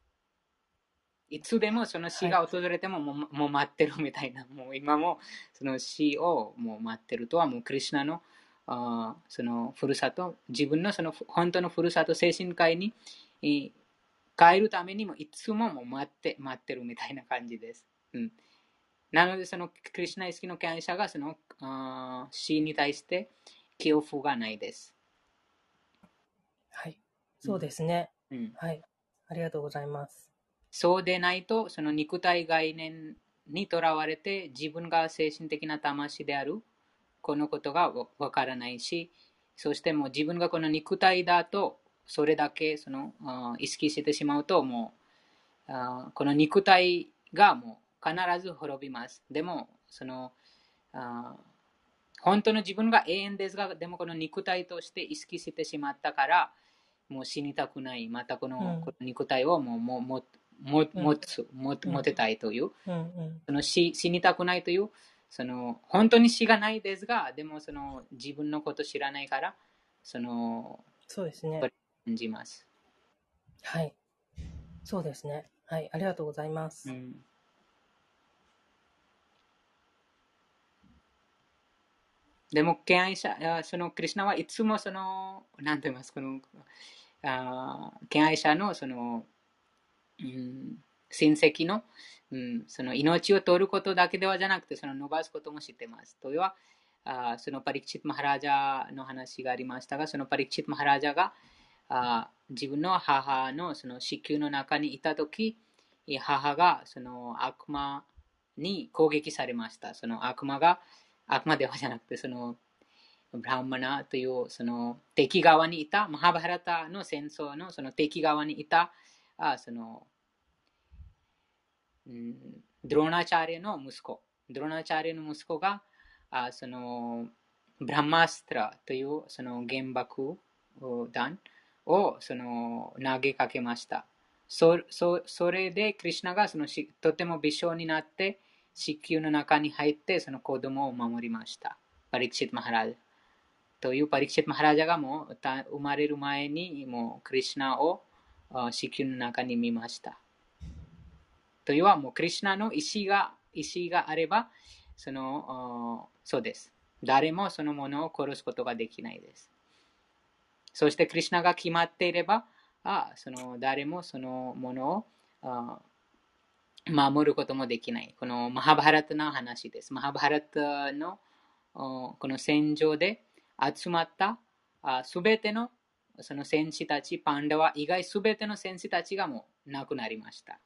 いつでもその死が訪れてももう,、もう待ってるみたいな、もう今もその死をもう待ってるとは、もうクリュナのあそのふるさと、自分のその本当のふるさと、精神科医に帰るためにもいつもも待って待ってるみたいな感じです。うん、なので、そのクリュナ意識の権威者がそのあ死に対して恐怖がないです。はい、そうですね、うん。はい。ありがとうございます。そうでないと、その肉体概念にとらわれて、自分が精神的な魂である、このことがわからないし、そしてもう自分がこの肉体だと、それだけその意識してしまうと、もうこの肉体がもう必ず滅びます。でも、その本当の自分が永遠ですが、でもこの肉体として意識してしまったから、もう死にたくない、またこの,、この肉体をもうもうもも持つ、持てたいという、その死死にたくないという、その本当に死がないですが、でもその自分のこと知らないから、そのそうですね。感じます。はい。そうですね。はい。ありがとうございます。うんでも、敬愛者、そのクリュナはいつもその、なんて言います、この、あ敬愛者のその、うん、親戚の、うん、その命を取ることだけではじゃなくて、その伸ばすことも知ってます。というは、あそのパリクチット・マハラジャの話がありましたが、そのパリクチット・マハラジャがあ自分の母のその子宮の中にいたとき、母がその悪魔に攻撃されました。その悪魔が、悪魔ではじゃなくて、そのブランマナというその敵側にいた、マハバハラタの戦争のその敵側にいた、あその、うん、ドローナチャーリの息子、ドローナチャーリの息子が、あそのブラマストラというその原爆弾をその投げかけました。そそそれで、クリュナがそのしとても微笑になって、子宮の中に入ってその子供を守りました。パリクシット・マハラジャ。というパリクシッ・マハラジャがもう生まれる前にもうクリュナを子宮の中に見ました。というはもうクリュナの意思が意思があれば、そのそうです。誰もそのものを殺すことができないです。そしてクリュナが決まっていれば、あその誰もそのものを守ることもできない。このマハバハラタの話です。マハバハラタのこの戦場で集まったすべてのその戦士たち、パンダは以外すべての戦士たちがもう亡くなりました。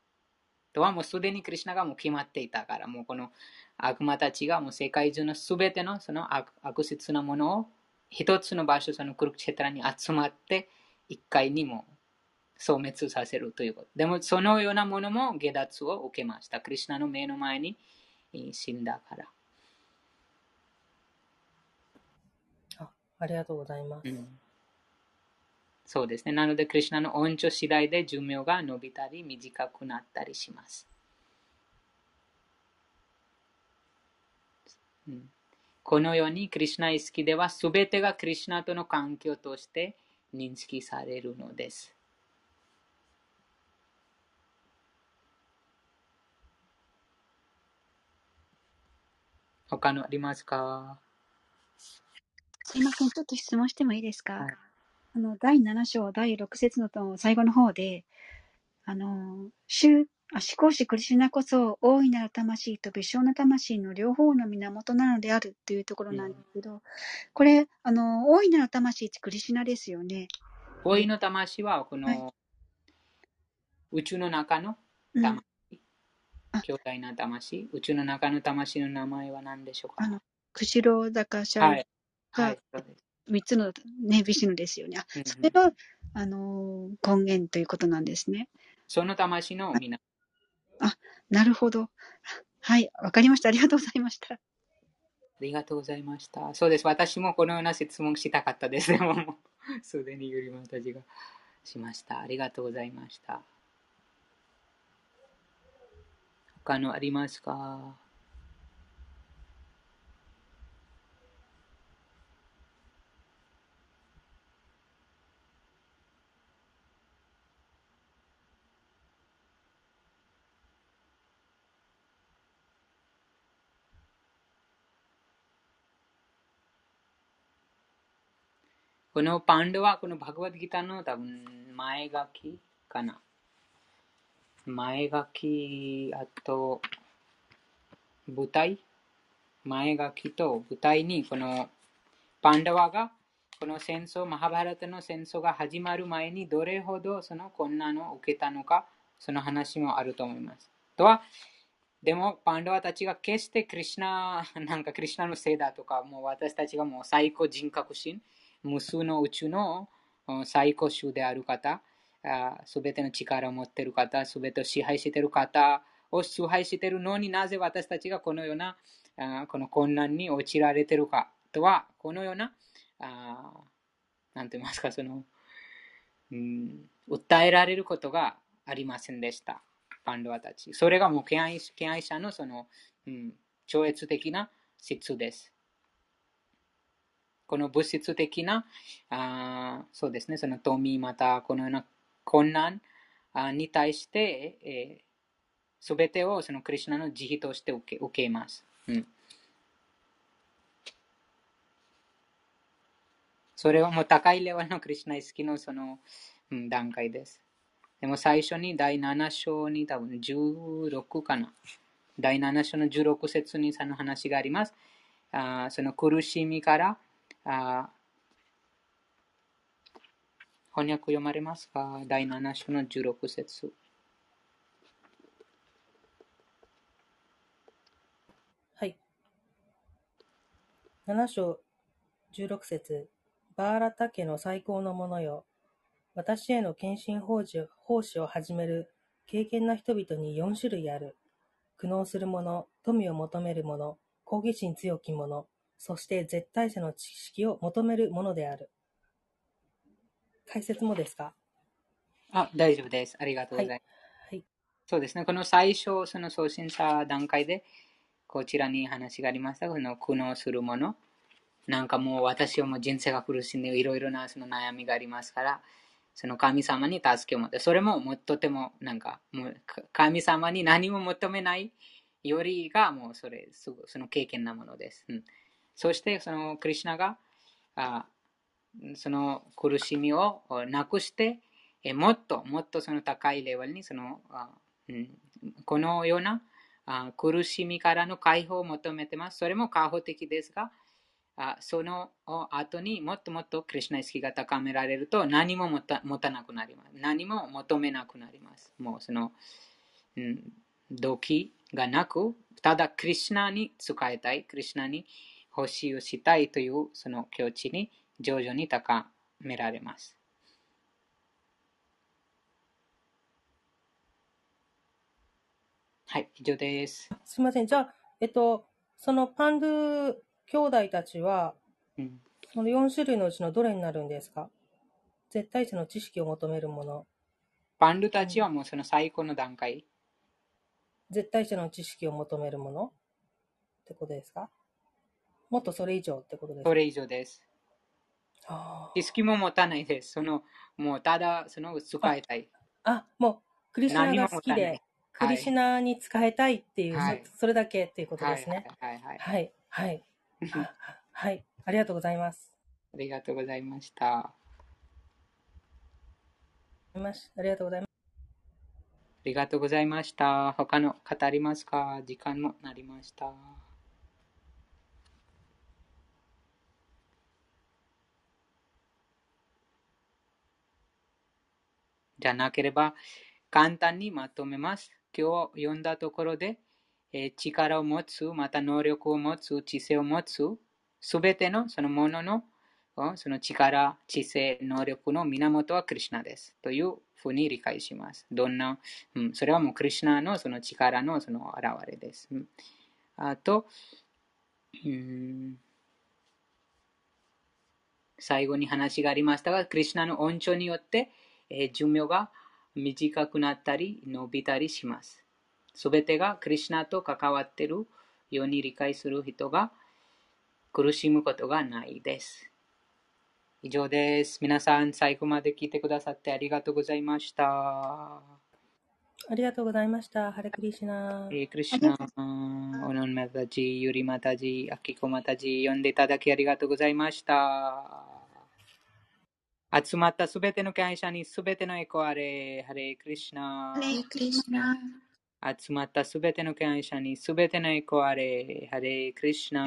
とはもうすでにクリュナがもう決まっていたから、もうこの悪魔たちがもう世界中のすべてのその悪悪質なものを一つの場所、そのクルクチェトラに集まって一回にも消滅させるということ。でも、そのようなものも下脱を受けました。クリュナの目の前に死んだから。あありがとうございます。うん、そうですね。なので、クリュナの恩寵次第で寿命が伸びたり短くなったりします。うん、このように、クリュナ意識では、すべてがクリュナとの関係として認識されるのです。他のありますか？すいません、ちょっと質問してもいいですか、はい、あの、第7章第6節の最後の方で、あの、主、あ思考しクリシュナこそ大いなる魂と微小な魂の両方の源なのであるというところなんですけど、うん、これ、あの、大いなる魂ってクリシュナですよね。大いの魂は、この、はい、宇宙の中の魂。巨大な魂。宇宙の中の魂の名前は何でしょうか？あの、釧路坂社が、はい3つのね、ビシュヌですよね。あ、それが、あのー、根源ということなんですね。その魂の皆。あ、なるほど。はい、わかりました。ありがとうございました。ありがとうございました。そうです。私もこのような質問したかったです。でも、すでにゆりまたちがしました。ありがとうございました。他のありますか？このパンダはこのバグワッドギターの多分前書きかな。前書き、あと、舞台前書きと舞台に、このパンダワが、この戦争、マハバラタの戦争が始まる前にどれほどその困難を受けたのか、その話もあると思います。とは、でも、パンダワたちが決してクリュナ、なんかクリュナのせいだとか、もう私たちがもう最高人格心、無数の宇宙の最高種である方、すべての力を持っている方、すべてを支配している方を支配しているのになぜ私たちがこのようなこの困難に陥られているかとは、このような、なんて言いますか、その、うん、訴えられることがありませんでした。パンドワたち。それがもう敬愛敬愛者のその、うん、超越的な質です。この物質的な、あそうですね、その富、またこのような困難に対して、す、べ、てをそのクリュナの慈悲として受け受けます。うん、それはもう高いレベルのクリュナ意識のその、うん、段階です。でも最初に第7章に多分16かな。第7章の16節にその話があります。あその苦しみからあ翻訳読まれますか？第7章の16節はい。7章16節バーラタ家の最高のものよ。私への献身奉仕奉仕を始める敬虔な人々に4種類ある。苦悩する者、富を求める者、好奇心強き者、そして絶対者の知識を求める者である。解説もですか？あ、大丈夫です。ありがとうございます。はい。そうですね。この最初、その送信者段階で、こちらに話がありました。この苦悩するもの。なんかもう私はもう人生が苦しんでいろいろなその悩みがありますから、その神様に助けを持って、それももうとてもなんか、もう神様に何も求めないよりがもうそれ、その経験なものです。うん、そしてそのクリュナがあその苦しみをなくして、もっともっとその高いレベルにその、あうん、このようなあ苦しみからの解放を求めてます。それも過保的ですが、あその後にもっともっとクリュナ意識が高められると何も持た持たなくなります。何も求めなくなります。もうその、うん、動機がなく、ただクリュナに使いたい、クリュナに欲しいをしたいというその境地に徐々に高められます。はい、以上です。すみません。じゃあ、えっと、そのパンドゥ兄弟たちは、うん、その4種類のうちのどれになるんですか？絶対値の知識を求めるもの。パンドゥたちはもうその最高の段階。絶対値の知識を求めるものってことですか？もっとそれ以上ってことですか？それ以上です。知識も持たないです。その、もうただ、その、使いたい。あ、もう、クリシナが好きで、クリシナに使いたいっていう、はい、それだけっていうことですね。はい、はい、はい。はい。はい。ありがとうございます。ありがとうございました。ありがとうございます。ありがとうございました。他の方ありますか？時間もなりました。じゃなければ簡単にまとめます。今日読んだところで、えー、力を持つ、また能力を持つ、知性を持つ、すべてのそのもののその力、知性、能力の源はクリュナです。というふうに理解します。どんな、うん、それはもうクリュナのその力のその現れです。あと、うん、最後に話がありましたが、クリュナの恩寵によって、え寿命が短くなったり伸びたりします。すべてがクリュナと関わっているように理解する人が苦しむことがないです。以上です。皆さん、最後まで聞いてくださってありがとうございました。ありがとうございました。ハレクリシナ。ハレクリシナ。オノンマタジ、ユリマタジ、アキコマタジ、呼んでいただきありがとうございました。集まったすべての感謝にすべてのエコあれ。ハレクリシナ。ハレクリシナ。集まったすべての感謝にすべてのエコあれ。ハレクリシナ。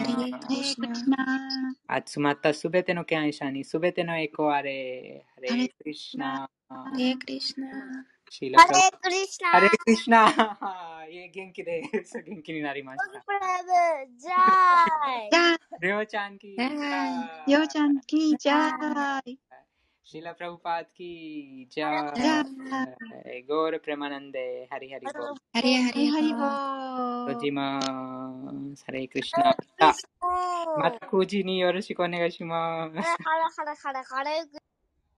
集まったすべての感謝にすべてのエコあれ。ハレクリシナ。ハレクリシナ。ハレクリシナ。ハレクリシナ。元気です。元気になりました。じゃあ。りょうちゃんき。りょうちゃんき、じゃあ。शिला प्रभुपाद की जय गौर प्रेमानंदे हरि हरि बोल हरे हरे हरि बोल हरे कृष्णा माता को नहीं और शिकोने का शिमा